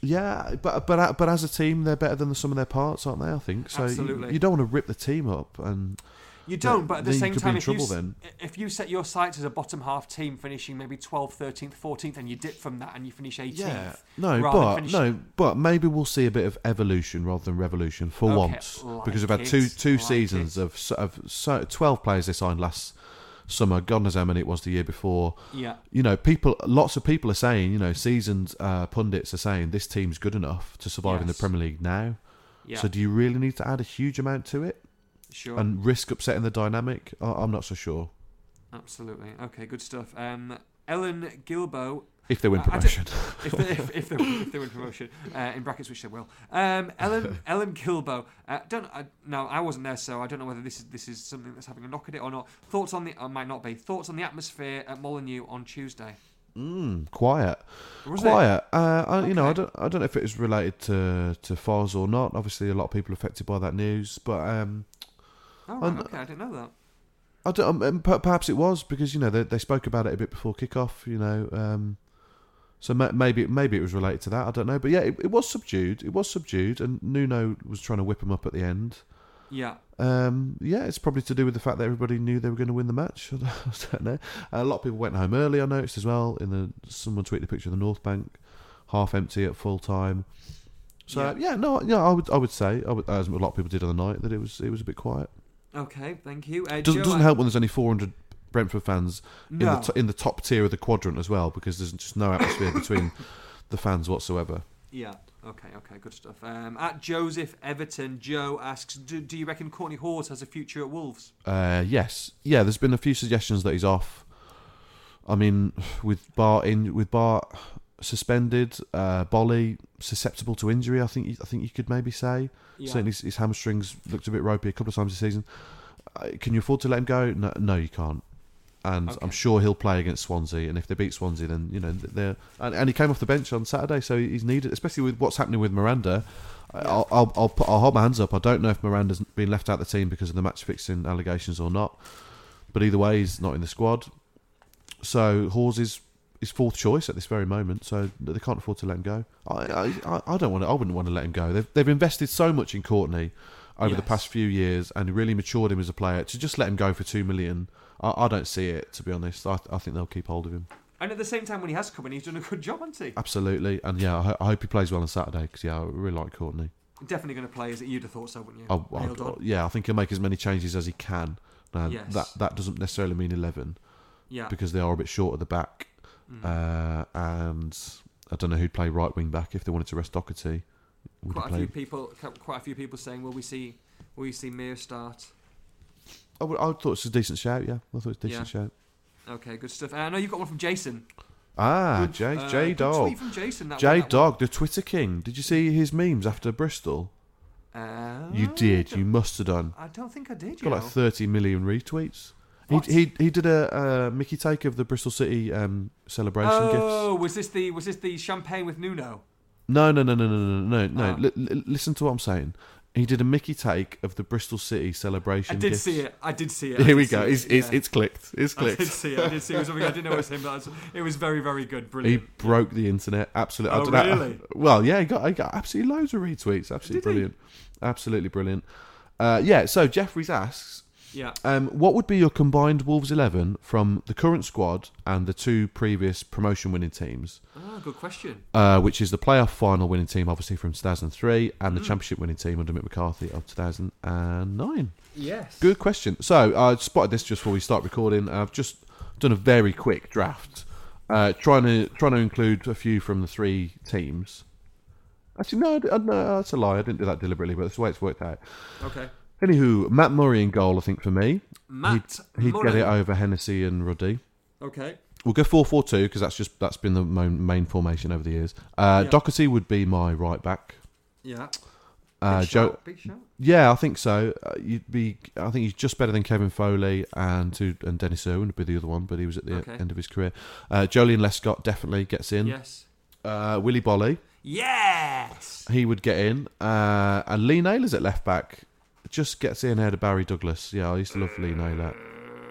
yeah, but but but as a team, they're better than the sum of their parts, aren't they? I think so. You, Absolutely. you don't want to rip the team up, and You don't, but at the same time, if you, trouble then. if you set your sights as a bottom half team finishing maybe 12th, 13th, 14th, and you dip from that and you finish 18th, yeah, no, but no, but maybe we'll see a bit of evolution rather than revolution for Okay, once, like because we've had two two like seasons it. of of so, twelve players they signed last summer. God knows how many it was the year before. yeah, You know, people, lots of people are saying, you know, seasoned uh, pundits are saying this team's good enough to survive in the Premier League now. yeah, So, do you really need to add a huge amount to it sure, and risk upsetting the dynamic? I- I'm not so sure. absolutely. Okay, good stuff. Um, Ellen Gilbo, If they win promotion, if they, if, if, they, if they win promotion, uh, in brackets, which they will. Um, Ellen Ellen Gilbo, uh, don't I, no, I wasn't there, so I don't know whether this is this is something that's having a knock at it or not. Thoughts on the, or might not be. Thoughts on the atmosphere at Molineux on Tuesday? mm, quiet. Quiet. Uh, I, You know, I don't. I don't know if it was related to to Foz or not. Obviously, a lot of people affected by that news, but um, Oh, right, And- okay, I didn't know that. I don't. Um, um, perhaps it was because you know they, they spoke about it a bit before kickoff. You know, um, so ma- maybe maybe it was related to that. I don't know, but yeah, it, it was subdued. It was subdued, and Nuno was trying to whip him up at the end. Yeah, Um, yeah, it's probably to do with the fact that everybody knew they were going to win the match. I don't know. A lot of people went home early. I noticed as well. In the someone tweeted a picture of the North Bank, half empty at full time. So Yeah. yeah, no, yeah, I would I would say, I would, as a lot of people did on the night, that it was it was a bit quiet. Okay, thank you. Uh, Doesn't, Joe, doesn't I- help when there's only 400 Brentford fans in No. the to, in the top tier of the quadrant as well, because there's just no atmosphere between the fans whatsoever. Yeah. Okay. Okay. Good stuff. Um, at Joseph Everton, Joe asks, do, "Do you reckon Kortney Hause has a future at Wolves?" Uh, yes, yeah. There's been a few suggestions that he's off. I mean, with Batth in, with Batth suspended, uh, Boly susceptible to injury. I think I think you could maybe say. Yeah. Certainly, his, his hamstrings looked a bit ropey a couple of times this season. Uh, can you afford to let him go? No, no, you can't. And Okay. I'm sure he'll play against Swansea. And if they beat Swansea, then you know they're. And, and he came off the bench on Saturday, so he's needed, especially with what's happening with Miranda. I'll, I'll, I'll, put, I'll hold my hands up. I don't know if Miranda's been left out of the team because of the match fixing allegations or not. But either way, he's not in the squad. So Hause is his fourth choice at this very moment. So they can't afford to let him go. I, I, I- don't want to. I wouldn't want to let him go. They've, they've invested so much in Kortney over the past few years and really matured him as a player. To just let him go for two million, I, I don't see it. To be honest, I, I think they'll keep hold of him. And at the same time, when he has come in, he's done a good job, hasn't he? Absolutely. And yeah, I, I hope he plays well on Saturday because yeah, I really like Kortney. Definitely going to play. Is it? You'd have thought so, wouldn't you? Oh, I, I, Nailed uh, yeah, I think he'll make as many changes as he can. Now, Yes. that that doesn't necessarily mean eleven Yeah. because they are a bit short at the back, Mm. uh, and I don't know who'd play right wing back if they wanted to rest Doherty. Would quite a few people. Quite a few people saying, "Will we see? Will we see Mir start?" I, would, I thought it was a decent shout. Yeah, I thought it was a decent shout. Okay, good stuff. Uh, I know you've got one from Jason. Ah, Good, J uh, J Dog, tweet from Jason. That J one, that one. Dog, the Twitter king. Did you see his memes after Bristol? Uh, You did. You must have done. I don't think I did. You Got know. like 30 million retweets. He, he he did a uh, Mickey take of the Bristol City um, celebration oh, gifts. was this the was this the champagne with Nuno? No, no, no, no, no, no, no, no. Oh. Li- li- listen to what I'm saying. He did a Mickey take of the Bristol City celebration. I did gifts. see it. I did see it. I Here we go. it, It's, it's, yeah. it's clicked. It's I did clicked. see it. I did see it. It was something I didn't know it was him. But it was- it was very, very good. Brilliant. He broke the internet. Absolutely. Oh, I don't know- really? Well, yeah, he got, he got absolutely loads of retweets. Absolutely Did he? brilliant. Absolutely brilliant. Uh, yeah, so Jeffries asks, Yeah. um, what would be your combined Wolves 11 from the current squad and the two previous promotion winning teams? Oh, good question. uh, which is the playoff final winning team, obviously from 2003, and Mm. the championship winning team under Mick McCarthy of 2009. Yes. Good question. So I spotted this just before we start recording. I've just done a very quick draft, uh, trying to trying to include a few from the three teams. Actually, no, no, that's a lie. I didn't do that deliberately, but that's the way it's worked out. Okay. Anywho, Matt Murray in goal, I think for me, Matt. he'd, he'd Murray. get it over Hennessey and Ruddy. Okay. We'll go four four two because that's just that's been the main, main formation over the years. Uh, Yeah. Doherty would be my right back. Yeah. Uh, Big Joe, shout, Big shout. yeah, I think so. Uh, you'd be, I think he's just better than Kevin Foley and to, and Denis Irwin would be the other one, but he was at the Okay. end of his career. Uh, Joleon Lescott definitely gets in. Yes. Uh, Willy Boly, Yes. he would get in. Uh, and Lee Naylor's at left back, just gets in ahead of Barry Douglas. Yeah, I used to love Lee Naylor.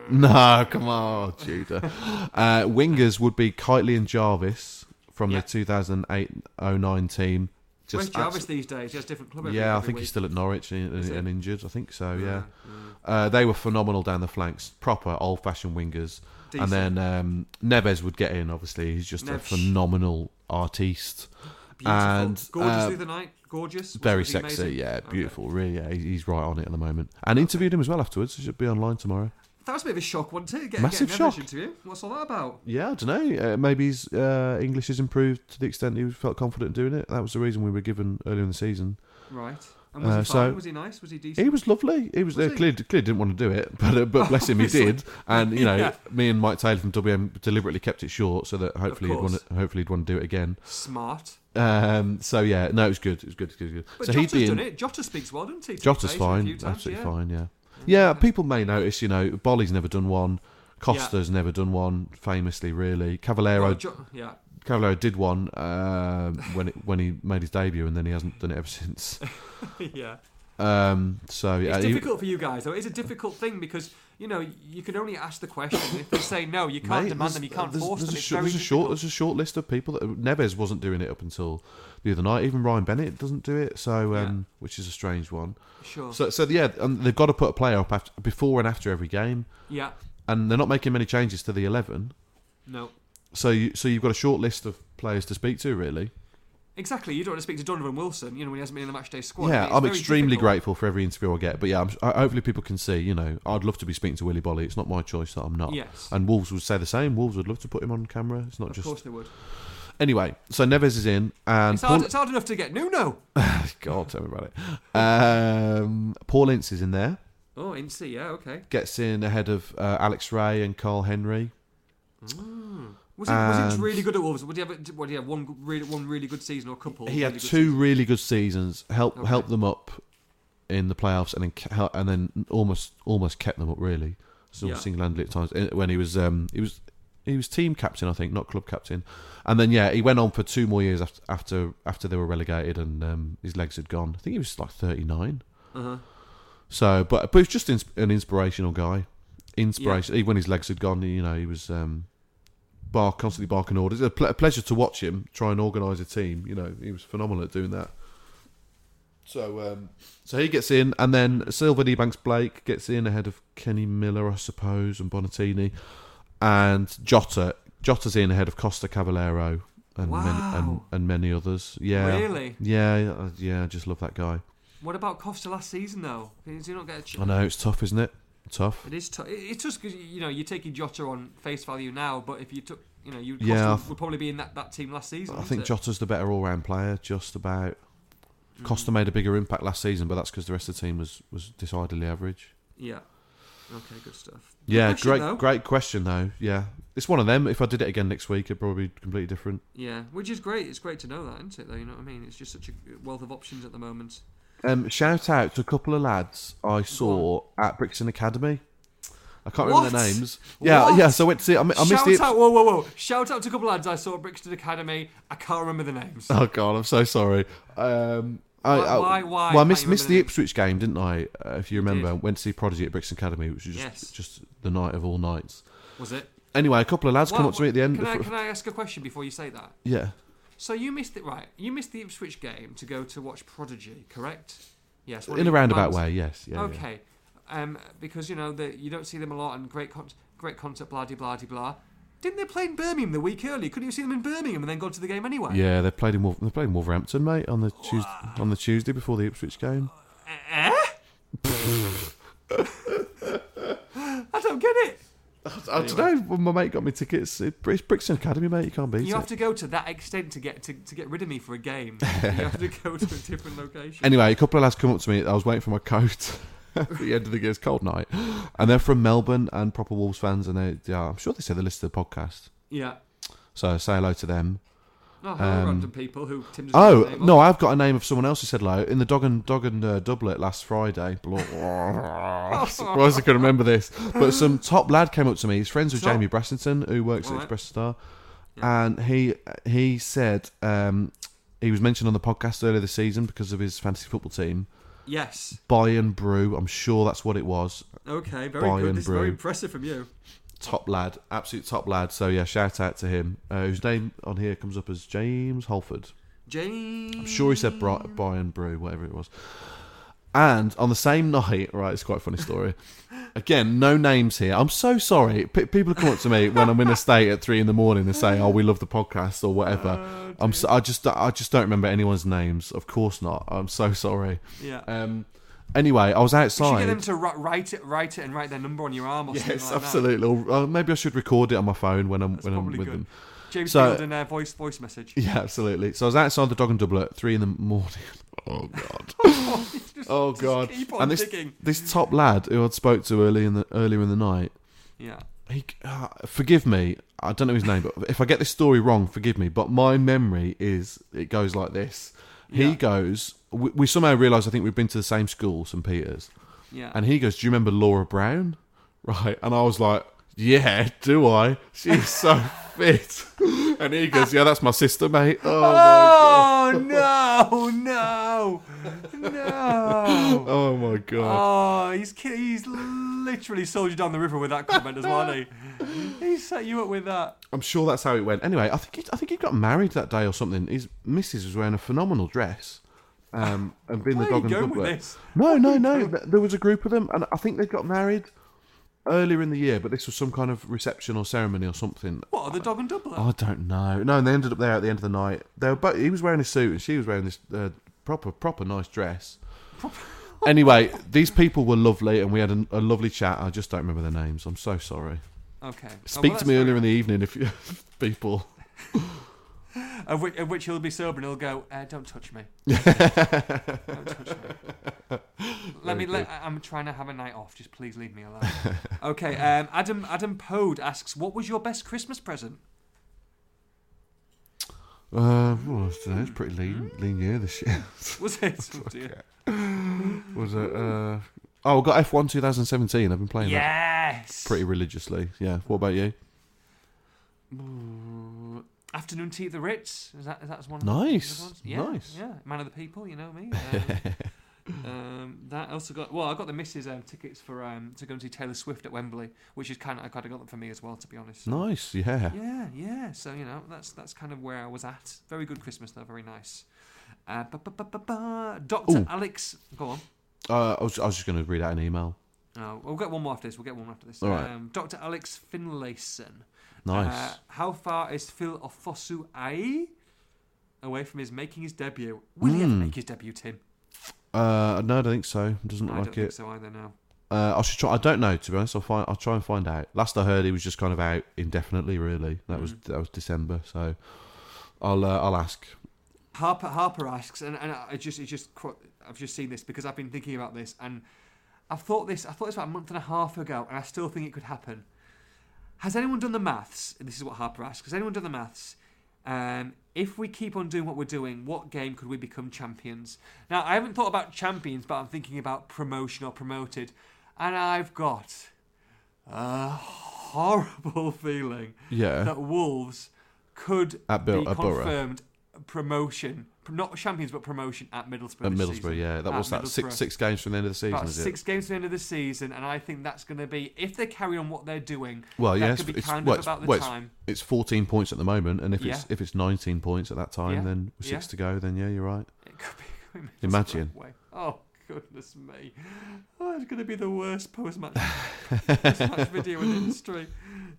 No, come on, Judah. uh, wingers would be Kightly and Jarvis from Yeah. the 2008-09 team. Where's Just Jarvis these days? He has different club. Every, yeah, I think week. he's still at Norwich and, and, and injured. I think so. Yeah, Mm, uh, they were phenomenal down the flanks, proper old-fashioned wingers. Decent. And then um, Neves would get in. Obviously, he's just a phenomenal artiste. Beautiful. and, gorgeous uh, the night. Gorgeous. Very sexy, amazing? yeah, Okay. beautiful, really. Yeah, he's right on it at the moment. And interviewed him as well afterwards. It should be online tomorrow. That was a bit of a shock, wasn't it? Get, Massive get shock. interview. What's all that about? Yeah, I don't know. Uh, maybe his uh, English has improved to the extent he felt confident doing it. That was the reason we were given earlier in the season. Right. And was Uh, he so- Was he nice? Was he decent? He was lovely. He was, Was uh, he? clearly, clearly didn't want to do it, but uh, but bless him, he did. And you know, Yeah. me and Mike Taylor from WM deliberately kept it short so that hopefully he'd want to, hopefully he'd want to do it again. Smart. Um, so yeah, no, it was good. It was good. It was good. But so Jota's he'd done in. it. Jota speaks well, doesn't he? Jota's fair? He's done it a few fine, absolutely yeah. fine. Yeah, yeah. People may notice, you know, Boly's never done one. Costa's never done one, famously, really. Cavaleiro, Well, Jo- yeah. Cavaleiro did one um when it, when he made his debut, and then he hasn't done it ever since. yeah. Um, so yeah, It's he- difficult for you guys, though. It's a difficult thing because you know you can only ask the question. if they say no, you can't Mate, demand them. You can't there's, force there's them. A very there's a short, difficult. there's a short list of people that Neves wasn't doing it up until the other night. Even Ryan Bennett doesn't do it, so um, which is a strange one. Sure. So, so yeah, and they've got to put a player up after, before and after every game, yeah. and they're not making many changes to the eleven. No. So, you, so you've got a short list of players to speak to, really. Exactly. You don't want to speak to Donovan Wilson. You know when he hasn't been in the matchday squad. yeah, I'm extremely difficult. grateful for every interview I get. But yeah, I'm, I, hopefully people can see. You know, I'd love to be speaking to Willy Boly. It's not my choice that I'm not. Yes. And Wolves would say the same. Wolves would love to put him on camera. It's not Of just course they would. anyway. So Neves is in, and It's hard, Paul- it's hard enough to get Nuno. God, tell me about it. Um, Paul Ince is in there. Oh, Incy. Yeah. Okay. Gets in ahead of uh, Alex Rae and Karl Henry. Was he, was he really good at Wolves? Would he have? Would he have one really one really good season or a couple? He really had good two really good seasons. Help Okay. helped them up in the playoffs, and then and then almost almost kept them up really. So Yeah. single handedly at times when he was um, he was he was team captain I think, not club captain. And then yeah, he went on for two more years after after after they were relegated and um, his legs had gone. I think he was like thirty nine. Uh-huh. So, but but he was just an inspirational guy. Inspiration. Even when his legs had gone, you know, he was um, bar constantly barking orders. It's a, ple- a pleasure to watch him try and organise a team. You know, he was phenomenal at doing that. So, um, so he gets in, and then Silver Banks Blake gets in ahead of Kenny Miller, I suppose, and Bonatini, and Jota. Jota's in ahead of Costa Cavaleiro and many, and, and many others. Yeah, Really? yeah, yeah. I just love that guy. What about Costa last season though? Did he not get a ch- I know it's tough, isn't it? Tough. It is. tough. it's just because you know you're taking Jota on face value now, but if you took, you know, you Yeah, Costa would probably be in that, that team last season. I think it? Jota's the better all-round player. Just about. Mm. Costa made a bigger impact last season, but that's because the rest of the team was was decidedly average. Yeah. Okay. Good stuff. Yeah, question, great, though. great question though. Yeah, it's one of them. If I did it again next week, it'd probably be completely different. Yeah, which is great. It's great to know that, isn't it? Though you know what I mean. It's just such a wealth of options at the moment. Um, shout out to a couple of lads I saw at Brixton Academy. I can't remember their names. Yeah, What? yeah. So I went to see. I, mi- I missed Shout the. out! Whoa, whoa, whoa! Shout out to a couple of lads I saw at Brixton Academy. I can't remember the names. Oh god, I'm so sorry. Um, I, Why- I- why- why Well, I can't missed, you missed remember the the- Ipswich game, didn't I? Uh, if you remember, did. went to see Prodigy at Brixton Academy, which was just Yes. just the night of all nights. Was it? Anyway, a couple of lads come Well, up to me at the end. Can I, for- can I ask a question before you say that? yeah, So you missed it, right? You missed the Ipswich game to go to watch Prodigy, correct? Yes. in a roundabout way. Yes. Yeah. yeah. okay, um, because you know the, you don't see them a lot and great con- great concert, blah de blah de blah. Didn't they play in Birmingham the week earlier? Couldn't you see them in Birmingham and then go to the game anyway? Yeah, they played in Wolf- they played in Wolverhampton, mate, on the Tuesday on the Tuesday before the Ipswich game. Eh? I don't get it. I don't know. Well, my mate got me tickets. It- It's Brixton Academy, mate. You can't beat You it. have to go to that extent to get to, to get rid of me for a game. you have to go to a different location. Anyway, a couple of lads come up to me. I was waiting for my coat at the end of the game. It's cold night, and they're from Melbourne and proper Wolves fans, and they, yeah, I'm sure they said they listened to the podcast. yeah. So say hello to them. Oh, Um, random people who Tim Oh know the name of. no, I've got a name of someone else who said hello in the dog and dog and uh, doublet last Friday. Surprised I could remember this, but some top lad came up to me. He's friends with Top? Jamie Brassington, who works at Alright. Express Star, and he he said um, he was mentioned on the podcast earlier this season because of his fantasy football team. Yes. Buy and Brew, I'm sure that's what it was. Okay, very Buy good. and This is very impressive from you. Top lad, absolute top lad. So yeah, shout out to him. Uh, whose name on here comes up as James Holford. James. I'm sure he said Bri- buy brew, whatever it was. And on the same night, right, it's quite a funny story. Again, no names here. I'm so sorry. P- people come up to me when I'm in a state at three in the morning and say, "Oh, we love the podcast" or whatever. I'm so, I just I just don't remember anyone's names. Of course not. I'm so sorry. Yeah. Um. Anyway, I was you should outside. get them to write it, write it, and write their number on your arm or something Yes, like absolutely. Or, uh, maybe I should record it on my phone when I'm That's when I'm with good. them. James So- Field and uh, voice voice message. Yeah, absolutely. So I was outside the dog and doublet at three in the morning. Oh god. Just- Oh just god. Keep on And this digging. this top lad who I'd spoke to early in the earlier in the night. Yeah. He, uh, forgive me. I don't know his name, but if I get this story wrong, forgive me. But my memory is it goes like this. He Yeah. goes. We, we somehow realised I think we've been to the same school, St Peter's, Yeah. and he goes, "Do you remember Laura Brown?" Right, and I was like, "Yeah, do I? She's so fit." And he goes, "Yeah, that's my sister, mate." Oh, my oh, god. Oh no, no, no! Oh my god. Oh, he's he's literally sold you down the river with that comment as well. He he set you up with that. I'm sure that's how it went. Anyway, I think he, I think he got married that day or something. His missus was wearing a phenomenal dress, um, and being Where the dog and going with this? No, no, no. There was a group of them, and I think they got married earlier in the year. But this was some kind of reception or ceremony or something. What are the dog and doublet? I don't know. No, and they ended up there at the end of the night. They were both, he was wearing a suit and she was wearing this uh, proper, proper nice dress. anyway, these people were lovely, and we had a, a lovely chat. I just don't remember their names. I'm so sorry. Okay. Oh, Speak well, to me earlier in the evening if you people. Of which, of which he'll be sober and he'll go, uh, "Don't touch me. don't touch me. Let me. Let, I'm trying to have a night off. Just please leave me alone." okay. Um, Adam Adam Pode asks, "What was your best Christmas present?" Uh, well, I don't know, it's pretty lean, lean year this year. Was it? Oh, dear. Was it? Uh, oh, I got F1 2017. I've been playing that Yes. pretty religiously. Yeah. What about you? Afternoon tea at the Ritz. Is that is that one? Nice, Of the ones? Yeah, nice. Yeah, man of the people. You know me. Um, um, that also got. Well, I got the missus um, tickets for um, to go and see Taylor Swift at Wembley, which is kind of I kind of got them for me as well, to be honest. Nice. Yeah. Yeah, yeah. So you know, that's that's kind of where I was at. Very good Christmas though. Very nice. Uh. Dr. Alex, go on. Uh, I was I was just going to read out an email. Oh, we'll get one more after this. We'll get one more after this. All right. Um, Dr. Alex Finlayson. Nice. Uh, how far is Phil Ofosu Ai away from his making his debut? Will he ever Hmm. make his debut, Tim? Uh, no, I don't think so. Doesn't I look don't like think it. so either. Now. Uh, I should try. I don't know to be honest. I'll find. I'll try and find out. Last I heard, he was just kind of out indefinitely. Really, that was Mm. that was December. So, I'll uh, I'll ask. Harper Harper asks, and, and I just it just qu- I've just seen this because I've been thinking about this, and I've thought this I thought this about a month and a half ago, and I still think it could happen. Has anyone done the maths? And this is what Harper asks. Has anyone done the maths? Um, if we keep on doing what we're doing, what game could we become champions? Now, I haven't thought about champions, but I'm thinking about promotion or promoted. And I've got a horrible feeling Yeah. that Wolves could At be at Borough. confirmed promotion, not champions, but promotion at Middlesbrough. At Middlesbrough, season. yeah. That At was that six six games from the end of the season, About is it? six games from the end of the season, and I think that's going to be if they carry on what they're doing. Well, yes, could be it's, kind well, of it's, about the well, it's- time. it's 14 points at the moment, and if Yeah. it's if it's 19 points at that time, Yeah. then six Yeah. to go, then yeah, you're right. It could be Imagine. Oh goodness me! Oh, it's going to be the worst post-match, post-match video in the history.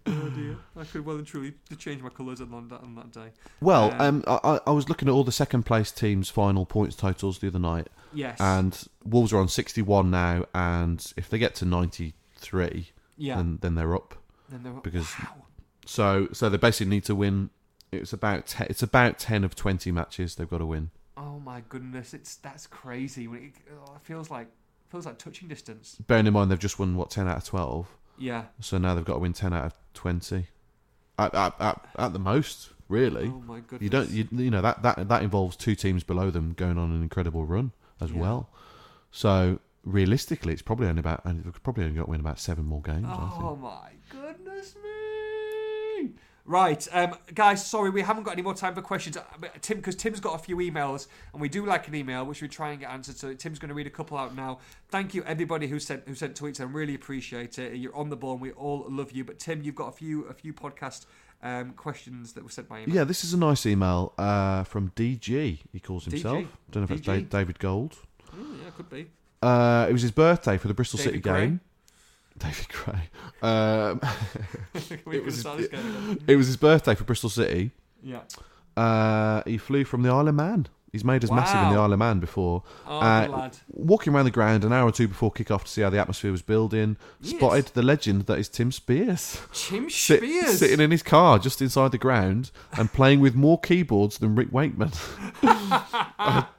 Oh dear! I could well and truly change my colours on that on that day. Well, Um, um, I, I- was looking at all the second place teams' final points totals the other night, Yes. and Wolves are on 61 now, and if they get to 93, yeah. then then they're up. then they're, because- wow. So so they basically need to win. It's about te- it's about 10 of 20 matches they've got to win. Oh my goodness! It's that's crazy. When it, oh, it feels like feels like touching distance. Bearing in mind they've just won what 10 out of 12, Yeah. so now they've got to win 10 out of 20. At, at, at, at the most, really. Oh my goodness. You don't, you, you know that, that that involves two teams below them going on an incredible run as Yeah. well. So realistically, it's probably only about and they've probably only got to win about seven more games. I Oh my goodness! Right, um, guys. Sorry, we haven't got any more time for questions. Uh, Tim, because Tim's got a few emails, and we do like an email, which we try and get answered. So Tim's going to read a couple out now. Thank you, everybody who sent who sent tweets. I really appreciate it. You're on the ball, and we all love you. But Tim, you've got a few a few podcast um, questions that were sent by email. Yeah, this is a nice email uh, from DG. He calls DG? himself. Don't know if it's DG? Da- David Gold. Oh, yeah, could be. Uh, it was his birthday for the Bristol David City Gray? game. David Gray. Um, It was- this game. it was his birthday for Bristol City. Yeah. Uh, he flew from the Isle of Man. He's made us massive in the Isle of Man before. Oh, Uh, lad. Walking around the ground an hour or two before kick-off to see how the atmosphere was building, Yes. spotted the legend that is Tim Spiers. Tim Sit- Spiers. sitting in his car just inside the ground and playing with more keyboards than Rick Wakeman.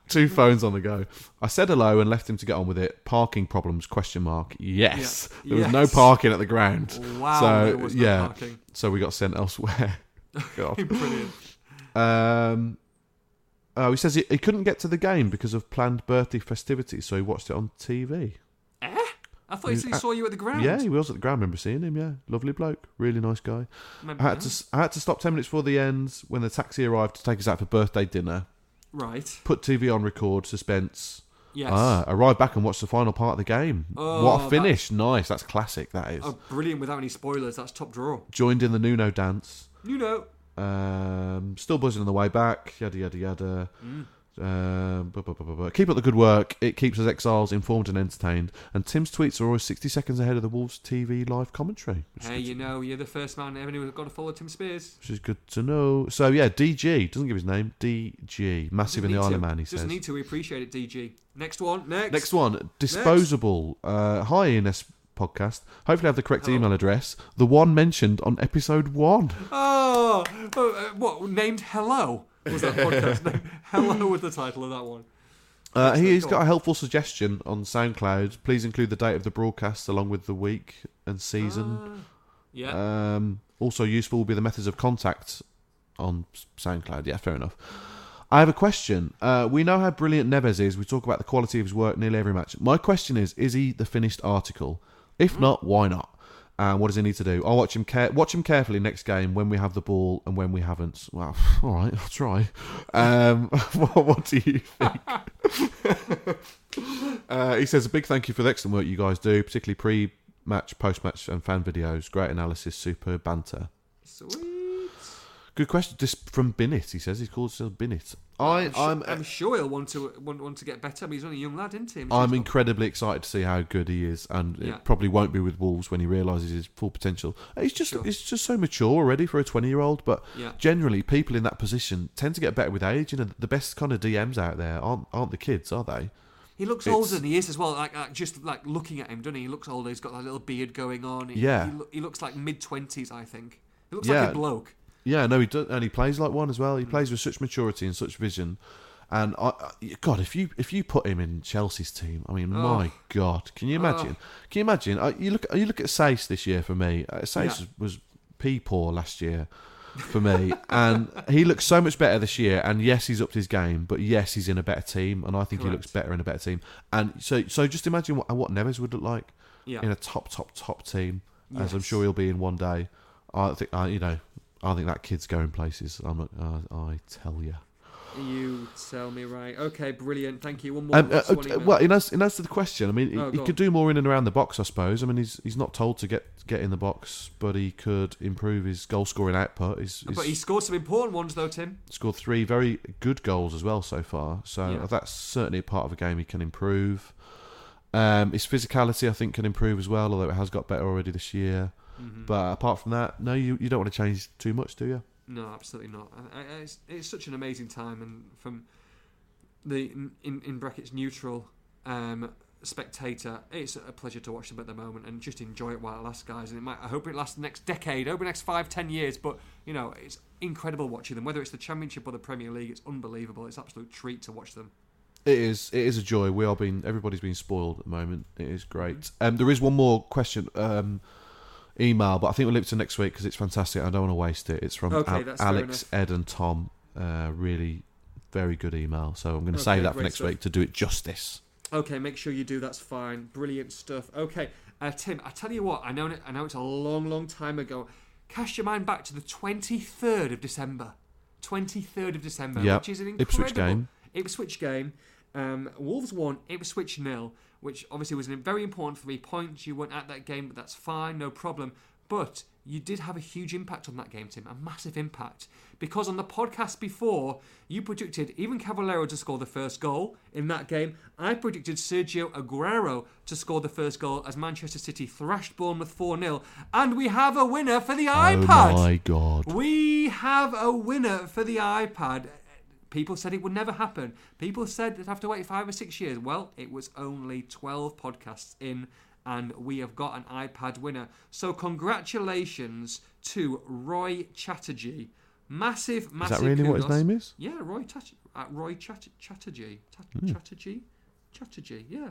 Two phones on the go. I said hello and left him to get on with it. Parking problems? Question mark. Yes, Yeah. there was no parking at the ground, Wow. So, there was no yeah. parking. so we got sent elsewhere. Brilliant. Um, oh, he says he, he couldn't get to the game because of planned birthday festivities, so he watched it on TV. Eh? I thought he said he Uh, saw you at the ground. Yeah, he was at the ground. I remember seeing him. Yeah, lovely bloke, really nice guy. I had to I had to stop ten minutes before the end when the taxi arrived to take us out for birthday dinner. Right. Put TV on record, suspense. Yes. Ah, arrived back and watched the final part of the game. Oh, what a finish! Nice, that's classic. That is. Oh, brilliant! Without any spoilers, that's top draw. Joined in the Nuno dance. Know. Um, still buzzing on the way back. Yada yada yada. Mm. Um, bu- bu- bu- bu- bu- keep up the good work. It keeps us exiles informed and entertained. And Tim's tweets are always 60 seconds ahead of the Wolves TV live commentary, Hey, you know, you're the first man ever who's got to follow Tim Spiers. which is good to know. So, yeah, DG. Doesn't give his name. DG. Massive in the Doesn't Isle of. Man, he Doesn't says. need to. We appreciate it, DG. Next one. Next. Next one. Disposable. Uh, hi, Ines podcast. Hopefully, I have the correct Hello. email address. The one mentioned on episode one. Oh, oh, uh, what? Named Hello was that podcast name? Hello was the title of that one. Uh, he's go got a helpful suggestion on SoundCloud. Please include the date of the broadcast along with the week and season. Ah, yeah. Um, also useful will be the methods of contact on SoundCloud. Yeah, fair enough. I have a question. Uh, we know how brilliant Neves is. We talk about the quality of his work nearly every match. My question is: Is he the finished article? If Hmm. not, why not? And what does he need to do? I'll watch him care- watch him carefully next game when we have the ball and when we haven't. Well, all right, I'll try. Um, what, what do you think? uh, he says a big thank you for the excellent work you guys do, particularly pre-match, post-match, and fan videos. Great analysis, superb banter. Sweet. Good question. Just from Binnett, he says he calls himself Binnett. I, I'm, I'm, I'm sure he'll want to want, want to get better. But he's only a young lad, isn't he? I'm, I'm incredibly excited to see how good he is, and Yeah. it probably won't be with Wolves when he realises his full potential. He's just, Sure. he's just so mature already for a 20 year old. But Yeah. generally, people in that position tend to get better with age. You know, the best kind of DMs out there aren't aren't the kids, are they? He looks It's- older than he is as well. Like, like just like looking at him, doesn't he? He looks older. He's got that little beard going on. He, Yeah. He, he looks like mid twenties, I think. He looks Yeah. like a bloke. Yeah, no, he does, and he plays like one as well. He Mm. plays with such maturity and such vision. And I, I- God, if you if you put him in Chelsea's team, I mean, my God, can you imagine? Can you imagine? Uh, you look you look at Saiss this year for me. Uh, Saiss Yeah. was pea poor last year. for me. and he looks so much better this year. And yes, he's upped his game, but yes, he's in a better team. And I think he Correct. looks better in a better team. And so, so just imagine what, what Neves would look like Yeah. in a top, top, top team, as I'm Yes. sure he'll be in one day. I think, I, you know, I think that kid's going places. I'm not, uh, I tell you. You tell me right. Okay, brilliant. Thank you. One more. Um, uh, uh, well, in answer, in answer to the question, I mean, he, Oh, he go could do more in and around the box, I suppose. I mean, he's he's not told to get get in the box, but he could improve his goal scoring output. He's, but he scored some important ones though, Tim. scored three very good goals as well so far. So Yeah. that's certainly a part of a game he can improve. Um, his physicality, I think, can improve as well, although it has got better already this year. Mhm. But apart from that, no, you, you don't want to change too much, do you? No, absolutely not. I, I, it's, it's such an amazing time, and from the in in brackets neutral um, spectator, it's a pleasure to watch them at the moment and just enjoy it while it lasts, guys. And it might. I hope it lasts the next decade, over the next five, ten years. But you know, it's incredible watching them. Whether it's the Championship or the Premier League, it's unbelievable. It's an absolute treat to watch them. It is. It is a joy. We are being. Everybody's being spoiled at the moment. It is great. Mm-hmm. Um, there is one more question. Um, email, but I think we'll leave it to next week because it's fantastic. I don't want to waste it. It's from Okay, Al- Alex, Ed, and Tom. Uh, really, very good email. So I'm going to Okay, save that for next stuff. week to do it justice. Okay, make sure you do. That's fine. Brilliant stuff. Okay, uh, Tim. I tell you what. I know. it- I know it's a long, long time ago. Cast your mind back to the twenty third of December. Twenty third of December, Yep, which is an incredible Ipswich game. Ipswich game. Um, Wolves won. Ipswich nil, which obviously was a very important three points. You weren't at that game, but that's fine, no problem. But you did have a huge impact on that game, Tim. A massive impact because on the podcast before you predicted even Cavaleiro to score the first goal in that game. I predicted Sergio Aguero to score the first goal as Manchester City thrashed Bournemouth 4 0. And we have a winner for the oh iPad. Oh my god! We have a winner for the iPad. People said it would never happen. People said they'd have to wait five or six years. Well, it was only 12 podcasts in, and we have got an iPad winner. So, congratulations to Roy Chatterjee. Massive, massive. Is that really what his name is? Yeah, Roy Tat- uh, Roy Chat- Chatterjee. Tat- Hmm. Chatterjee? Chatterjee, yeah.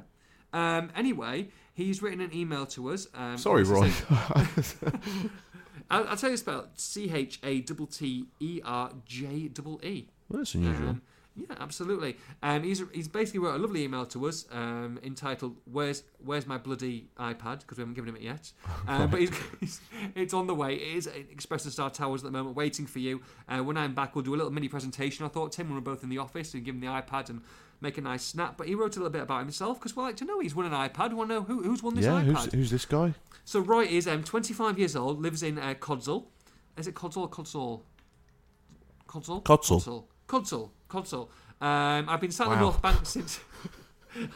Um, anyway, he's written an email to us. Um, Sorry, Roy. I'll, I'll tell you the spell C H A T T E R J E E. That's unusual. Um, yeah, absolutely. Um, he's he's basically wrote a lovely email to us um, entitled "Where's Where's my bloody iPad?" because we haven't given him it yet. Uh, But he's, he's, it's on the way. It is at Express and Star Towers at the moment, waiting for you. Uh, when I'm back, we'll do a little mini presentation. I thought Tim, when we're both in the office, and give him the iPad and make a nice snap. But he wrote a little bit about himself because we like to know he's won an iPad. We want to know who, who's won this yeah, iPad. who's, who's this guy? So Roy is um, 25 years old, lives in uh, Codsall. Is it Codsall or Codsall? Codsall? Codsall. Codsall. Codsall. Codsall. Um, I've been sat in the North Bank since.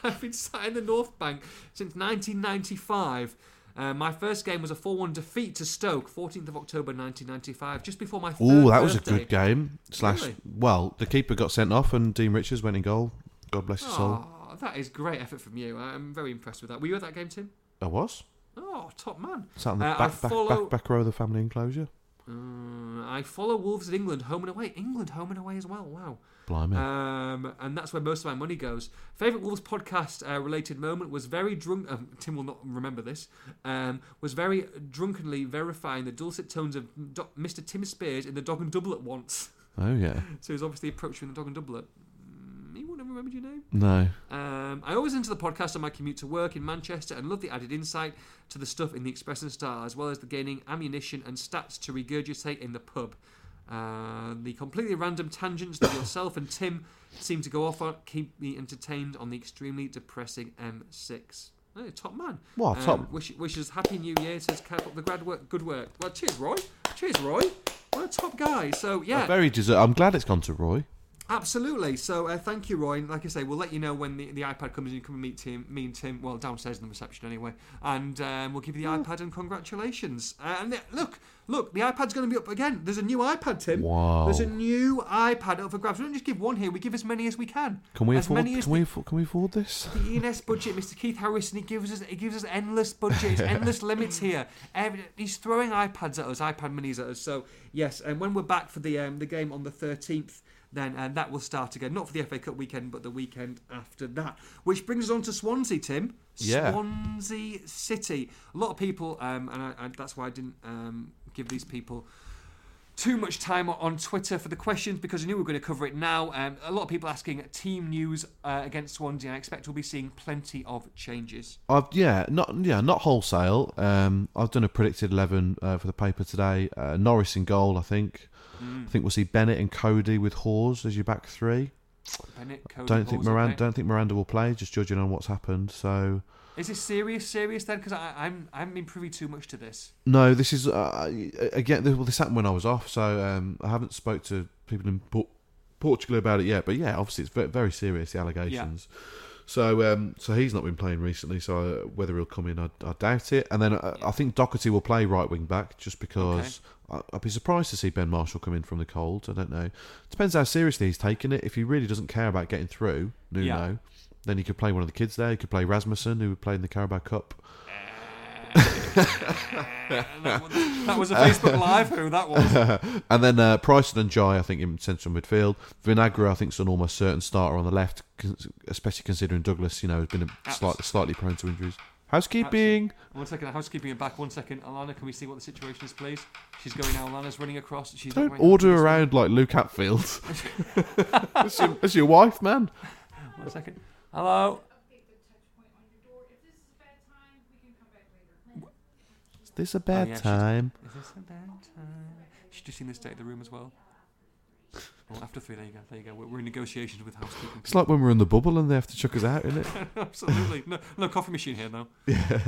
I've been sat in the North Bank since 1995. Uh, my first game was a 4-1 defeat to Stoke, 14th of October 1995, just before my Oh, that was a good game. Slash, Really? well, the keeper got sent off and Dean Richards went in goal. God bless his soul. Oh, that is great effort from you. I'm very impressed with that. Were you at that game, Tim? I was. Oh, top man. Sat on the Uh, back, back, follow- back, back row of the family enclosure. Uh, I follow Wolves in England, home and away. England, home and away as well. Wow. Blimey. Um, and that's where most of my money goes. Favorite Wolves podcast uh, related moment was very drunk. Um, Tim will not remember this. Um, was very drunkenly verifying the dulcet tones of Do- Mr. Tim Spiers in the Dog and Doublet once. oh, yeah. so he's obviously approaching the Dog and Doublet. Mm, He wouldn't have remembered your name. No. Um, I always listen to the podcast on my commute to work in Manchester and love the added insight to the stuff in the Express and Star, as well as the gaining ammunition and stats to regurgitate in the pub. Uh, the completely random tangents that yourself and Tim seem to go off on keep me entertained on the extremely depressing M6. Hey, top man. What? Um, top. Wish, wishes happy new year. Says keep up the grad work, good work. Well, cheers, Roy. Cheers, Roy. What a top guy. So yeah, a Very deserved. I'm glad it's gone to Roy. Absolutely. So uh, thank you, Roy. And like I say, we'll let you know when the, the iPad comes and you come and meet Tim, me and Tim, well, downstairs in the reception anyway. And um, we'll give you the iPad and congratulations. Uh, and th- look, look, the iPad's going to be up again. There's a new iPad, Tim. Wow. There's a new iPad up for grabs. We don't just give one here, we give as many as we can. Can we as afford? many as Can we afford? Can we afford this? the E&S budget, Mr. Keith Harrison, he gives us he gives us endless budgets, endless limits here. Every, he's throwing iPads at us, iPad minis at us. So yes, and when we're back for the um, the game on the thirteenth, then uh, that will start again. Not for the FA Cup weekend, but the weekend after that. Which brings us on to Swansea, Tim. Yeah. Swansea City. A lot of people, um, and I, I, that's why I didn't um, give these people too much time on Twitter for the questions because I knew we were going to cover it now. Um, a lot of people asking team news uh, against Swansea. I expect we'll be seeing plenty of changes. I've yeah, not yeah, not wholesale. Um, I've done a predicted eleven uh, for the paper today. Uh, Norris in goal, I think. Mm. I think we'll see Bennett and Coady with Hause as your back three. Bennett, Coady, don't think Miranda. Don't think Miranda will play. Just judging on what's happened. So Is this serious? Serious then? Because I'm I haven't been privy too much to this. no, this is uh, again. This, well, this happened when I was off, so um, I haven't spoke to people in Por- Portugal about it yet. But yeah, obviously it's very, very serious the allegations. So um, so he's not been playing recently. So uh, whether he'll come in, I, I doubt it. And then uh, I think Doherty will play right wing back just because. I'd be surprised to see Ben Marshall come in from the cold. I don't know. Depends how seriously he's taking it. If he really doesn't care about getting through, Nuno, Yeah. then he could play one of the kids there. He could play Rasmussen, who played in the Carabao Cup. that, was, a Facebook Live. Who that was? and then uh, Bryson and Jai, I think, in central midfield. Vinagre, I think, is an almost certain starter on the left, especially considering Douglas, you know, has been a slightly, slightly prone to injuries. Housekeeping. One second, housekeeping it back. One second, Alana, can we see what the situation is, please? She's going now. Alana's running across. She's Don't order this. around like Luke Hatfield. that's, your, that's your wife, man. One second. Hello. Is this a oh, bad Oh, yeah, time? Is this a bad time? She's just seen the state of the room as well. Oh, after three, there you go. There you go. We're, we're in negotiations with housekeeping. It's like when we're in the bubble and they have to chuck us out, isn't it? Absolutely. No, no coffee machine here, though. yeah.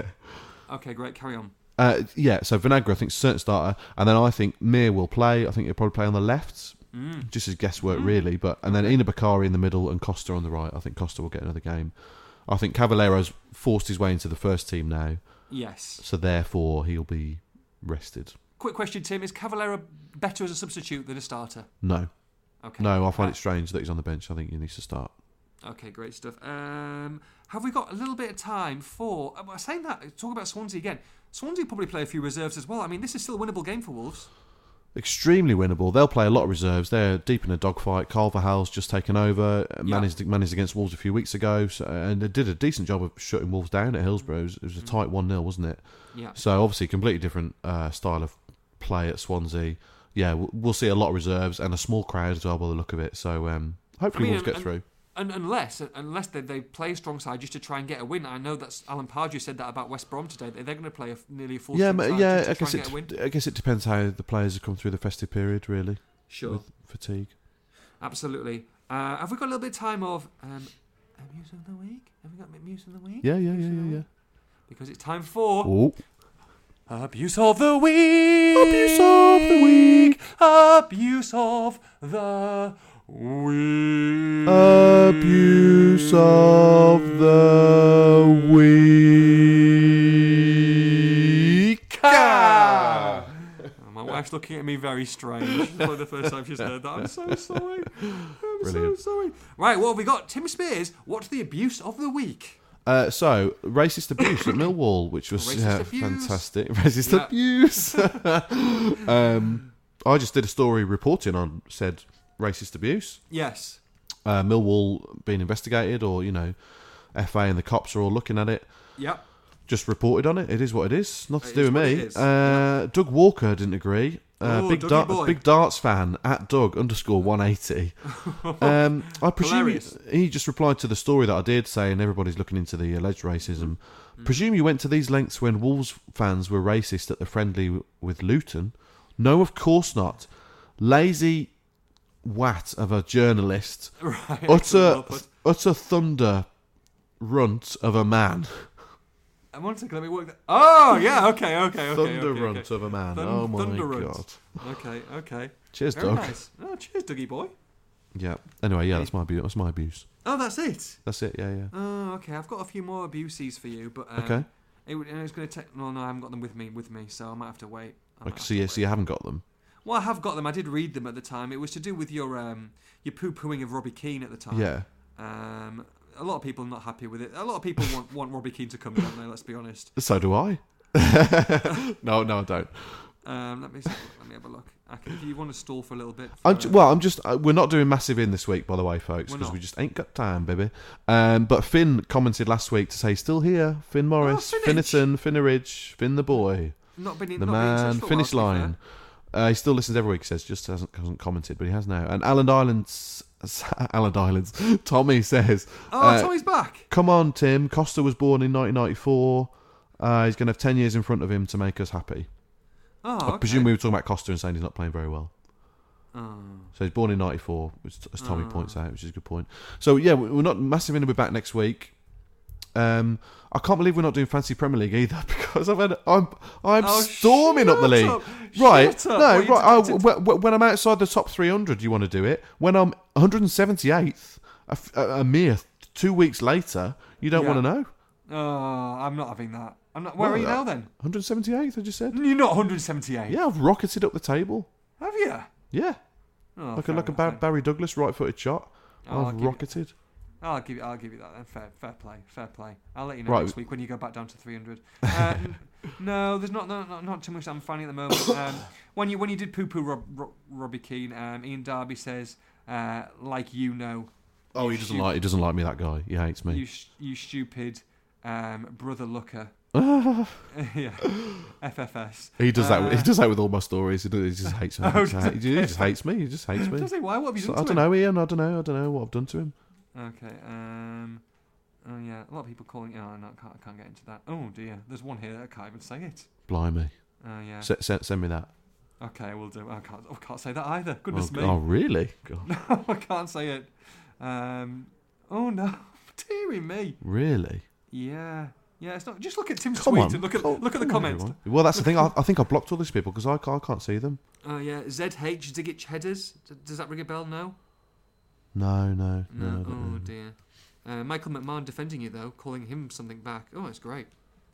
Okay, great. Carry on. Uh, yeah, so Vinagre, I think, certain starter. And then I think Mir will play. I think he'll probably play on the left. Mm. just as guesswork really. But and then Enobakhare in the middle and Costa on the right. I think Costa will get another game. I think Cavaleiro's forced his way into the first team now, Yes. so therefore he'll be rested. Quick question, Tim. Is Cavaleiro better as a substitute than a starter? No, Okay. no, I find Uh, it strange that he's on the bench. I think he needs to start. Okay, great stuff. Um, have we got a little bit of time for? Uh, saying that, talk about Swansea again. Swansea probably play a few reserves as well. I mean, this is still a winnable game for Wolves. Extremely winnable. They'll play a lot of reserves. They're deep in a dogfight. Carvalhal's just taken over, uh, Yeah. managed managed against Wolves a few weeks ago, so, and they did a decent job of shutting Wolves down at Hillsborough. It was, it was a Mm. tight one 0 wasn't it? Yeah. So obviously, completely different uh, style of play at Swansea. Yeah, we'll see a lot of reserves and a small crowd as well by the look of it. So um, hopefully I mean, Wolves get and- through. And unless unless they, they play a strong side just to try and get a win, I know that's Alan Pardew said that about West Brom today. They're going to play a, nearly a full Yeah, yeah. I guess and get a win. it. I guess it depends how the players have come through the festive period, really, Sure, with fatigue. absolutely. Uh, have we got a little bit of time of um, Muse of the week? Have we got Muse of the week? Yeah, yeah, Muse yeah, yeah, yeah. Because it's time for Oh, Abuse of the week. Abuse of the week. Abuse of the week. abuse of the week. Ah! My wife's looking at me very strange. Probably the first time she's heard that. I'm so sorry. I'm Brilliant. so sorry. Right, what have we got? Tim Spiers, what's the abuse of the week? Uh, so racist abuse at Millwall, which was Racist uh, abuse. fantastic. Racist Yeah. abuse. um, I just did a story reporting on said racist abuse. Yes. Uh, Millwall being investigated, or you know, FA and the cops are all looking at it. Yep. Just reported on it. It is what it is. Not to It do is with what me. is. Uh, Doug Walker didn't agree. Uh, big, boy. big darts fan at Doug underscore one eighty. um, I presume he, he just replied to the story that I did, saying everybody's looking into the alleged racism. Mm. Presume you went to these lengths when Wolves fans were racist at the friendly w- with Luton. No, of course not. Lazy wat of a journalist, Right. utter well utter thunder runt of a man. And one second, let me work that. Oh, yeah, okay, okay, okay. Thunder okay, runt okay. of a man. Thun- oh my god. Okay, okay. Cheers, Very Doug. nice. Oh, cheers, Dougie boy. Yeah. Anyway, yeah, that's my abuse. That's my abuse. Oh, that's it. That's it. Yeah, yeah. Oh, okay. I've got a few more abuses for you, but um, Okay. It, would- it was going to take. No, no, I haven't got them with me. With me, so I might have to wait. I Okay, so yeah, wait. so you haven't got them. Well, I have got them. I did read them at the time. It was to do with your um, your poo pooing of Robbie Keane at the time. Yeah. Um, a lot of people are not happy with it. A lot of people want, want Robbie Keane to come, don't they? Let's be honest. So do I. no, no, I don't. Um, let me see, let me have a look. Can, if you want to stall for a little bit. I'm ju- well, I'm just. Uh, we're not doing massive in this week, by the way, folks, because we just ain't got time, baby. Um, but Finn commented last week to say still here. Finn Morris, Oh. Finnerton, Finneridge, Finn the boy, not been in, the not in man, for a while, finish to be fair. line. Uh, he still listens every week. He says just hasn't hasn't commented, but he has now. And Alan Islands, Alan Islands. Tommy says, Oh, uh, Tommy's back. "Come on, Tim. Costa was born in 1994. Uh, he's going to have 10 years in front of him to make us happy. Oh, I presume we were talking about Costa and saying he's not playing very well. Oh. So he's born in '94, as Tommy Ah. points out, which is a good point. So yeah, we- we're not massive in. We're back next week. Um, I can't believe we're not doing fancy Premier League either because I've had I'm I'm Oh, storming up the league. up. Right? No, right. did- I, wh- wh- when I'm outside the top 300, you want to do it. When I'm 178th, a, f- a- a mere two weeks later, you don't Yeah. want to know. Oh, I'm not having that. I'm not. Where are you now then? 178th, I just said. You're not 178. Yeah, I've rocketed up the table. Have you? Yeah, Oh, like a like a enough Barry Douglas right-footed shot. Oh, I've rocketed. I'll give you. I'll give you that then. Fair, fair play. Fair play. I'll let you know Right. next week when you go back down to 300. Uh, n- no, there's not, not not not too much I'm finding at the moment. Um, when you when you did poo poo Rob, Rob, Robbie Keane, um, Ian Darby says, uh, like you know, Oh, he doesn't like he doesn't like me. That guy. He hates me. you sh- you stupid um, brother looker. yeah, FFS. He does that. He Uh, does that with all my stories. He, just hates me. Oh, he, just, hates me. He just hates me. Does he? Why? What have you done? So, I don't him? know, Ian. I don't know. I don't know what I've done to him. Okay. Um. Oh yeah, a lot of people calling. Oh no, I can't, I can't get into that. Oh dear, there's one here that I can't even say it. Blimey. Oh yeah. S- send, send me that. Okay, we'll do. I can't. I can't say that either. Goodness oh, me. oh, really? God. I can't say it. Um. Oh no, dearie me. Really? Yeah. Yeah. It's not. Just look at Tim's Come tweet on. and look at look at the comments. everyone. Well, that's the thing. I, I think I blocked all these people because I, can't- I can't see them. Oh yeah. ZH Zigic headers. Does that ring a bell? No. No, no, no. No. Oh dear. Uh, Michael McMahon defending you though, calling him something back. Oh, it's great.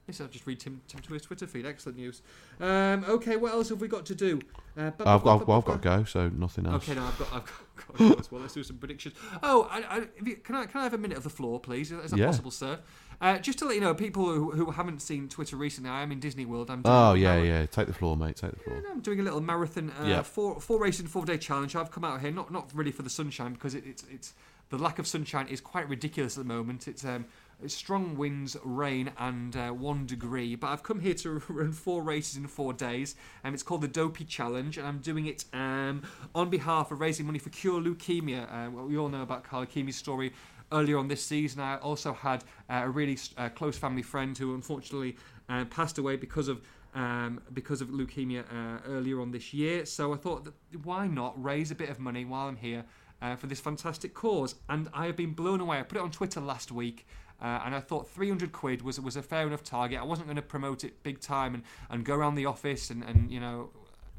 Yes, I'll just read Tim, Tim to his Twitter feed. Excellent news. Um, okay, what else have we got to do? Uh, bu- I've, bu- I've, bu- well, I've got to go, so nothing else. Okay, no, I've got, I've got, got to go as well. Let's do some predictions. Oh, I, I, you, can I can I have a minute of the floor, please? Is that Yeah. possible, sir? Uh, just to let you know, people who, who haven't seen Twitter recently, I am in Disney World. I'm doing Oh yeah, yeah. Take the floor, mate. Take the Yeah, floor. no, I'm doing a little marathon, uh, Yeah. four four races and four day challenge. I've come out here not not really for the sunshine because it, it's it's the lack of sunshine is quite ridiculous at the moment. It's um it's strong winds, rain, and uh, one degree. But I've come here to run four races in four days, and it's called the Dopey Challenge, and I'm doing it um, on behalf of raising money for Cure Leukemia. Uh, well, we all know about Carl Ikeme's story. Earlier on this season, I also had uh, a really uh, close family friend who unfortunately uh, passed away because of um, because of leukemia uh, earlier on this year. So I thought, why not raise a bit of money while I'm here uh, for this fantastic cause? And I have been blown away. I put it on Twitter last week. Uh, and I thought 300 quid was was a fair enough target. I wasn't going to promote it big time and, and go around the office and, and you know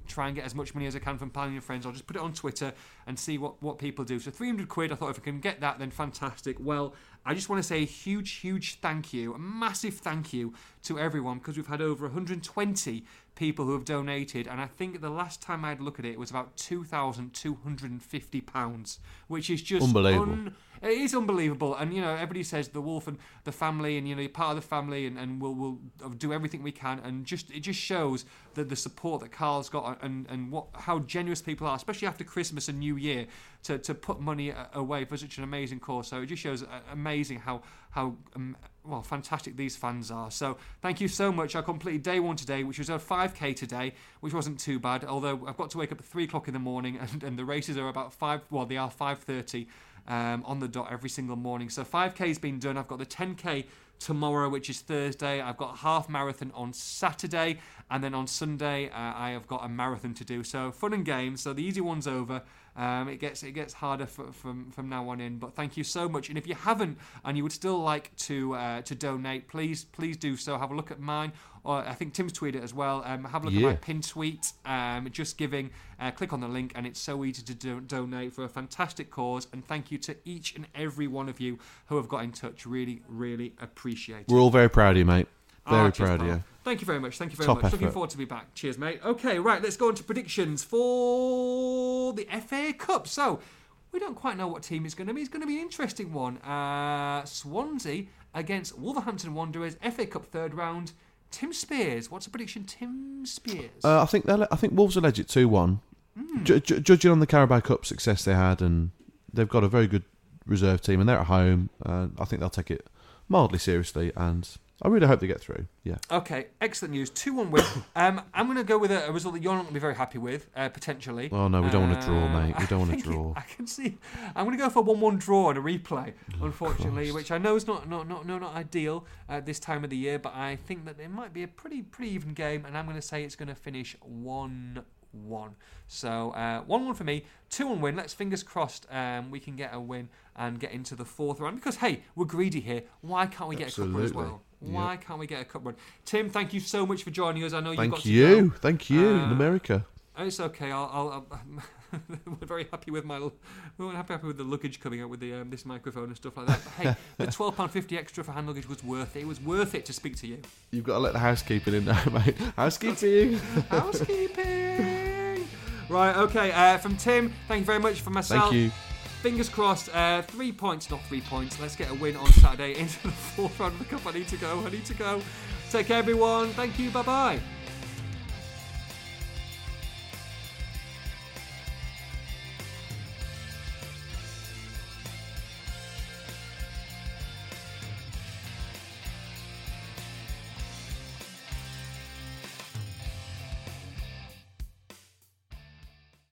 try and get as much money as I can from family and friends. I'll just put it on Twitter and see what, what people do. So 300 quid, I thought if I can get that, then fantastic. Well, I just want to say a huge, huge thank you, a massive thank you to everyone because we've had over 120 people who have donated. And I think the last time I had a look at it, it was about £2,250, which is just Unbelievable. un- it is unbelievable, and you know everybody says the wolf and the family, and you know you're part of the family, and, and we'll we'll do everything we can, and just it just shows that the support that Carl's got, and and what how generous people are, especially after Christmas and New Year, to, to put money away for such an amazing cause. So it just shows uh, amazing how how um, well fantastic these fans are. So thank you so much. I completed day one today, which was a 5k today, which wasn't too bad. Although I've got to wake up at three o'clock in the morning, and, and the races are about five. Well, they are 5:30 um, on the dot every single morning. So 5K's been done. I've got the 10K tomorrow, which is Thursday. I've got a half marathon on Saturday, and then on Sunday uh, I have got a marathon to do. So fun and games. So the easy one's over. Um, it gets it gets harder from from now on in. But thank you so much. And if you haven't and you would still like to uh, to donate, please please do so. Have a look at mine. Or I think Tim's tweeted as well. Um, have a look at my pin tweet. Um, just giving. Uh, click on the link, and it's so easy to do- donate for a fantastic cause. And thank you to each and every one of you who have got in touch. Really, really appreciate it. We're all very proud of you, mate. Ah, Very cheers, proud of you. Thank you very much. Thank you very Top much. Looking forward to be back. Cheers, mate. Okay, right. Let's go on to predictions for the FA Cup. So we don't quite know what team is going to be. It's going to be an interesting one. Uh, Swansea against Wolverhampton Wanderers, FA Cup third round. Tim Spiers. What's the prediction? Tim Spiers. Uh, I think I think Wolves are edge it two one. Hmm. Ju- ju- judging on the Carabao Cup success they had, and they've got a very good reserve team, and they're at home. Uh, I think they'll take it mildly seriously, and I really hope they get through. Yeah. Okay, excellent news. 2 1 win. um, I'm going to go with a, a result that you're not going to be very happy with, uh, potentially. Oh no, we don't want to draw, Uh, mate. We don't want to draw. I can see. I'm going to go for a 1 1 draw and a replay, unfortunately, Christ. which I know is not, not, not, no, not ideal at this time of the year, but I think that it might be a pretty pretty even game, and I'm going to say it's going to finish 1 1. So, uh, 1 1 for me, 2 1 win. Let's fingers crossed um, we can get a win and get into the fourth round because, hey, we're greedy here. Why can't we get a couple as well? Why can't we get a cup run? Tim, thank you so much for joining us. I know you've got Thank you. Thank you. Uh, in America. Oh, It's okay. I'll. I'll, I'll we're very happy with my. We're happy, happy with the luggage coming out with the um, this microphone and stuff like that. But hey, the twelve pound fifty extra for hand luggage was worth it. It was worth it to speak to you. You've got to let the housekeeping in now, mate. Housekeeping. Housekeeping. right. Okay. Uh, from Tim, thank you very much. for myself, Thank you. Fingers crossed. Uh, three points, not three points. Let's get a win on Saturday into the fourth round of the cup. I need to go. I need to go. Take care, everyone. Thank you. Bye bye.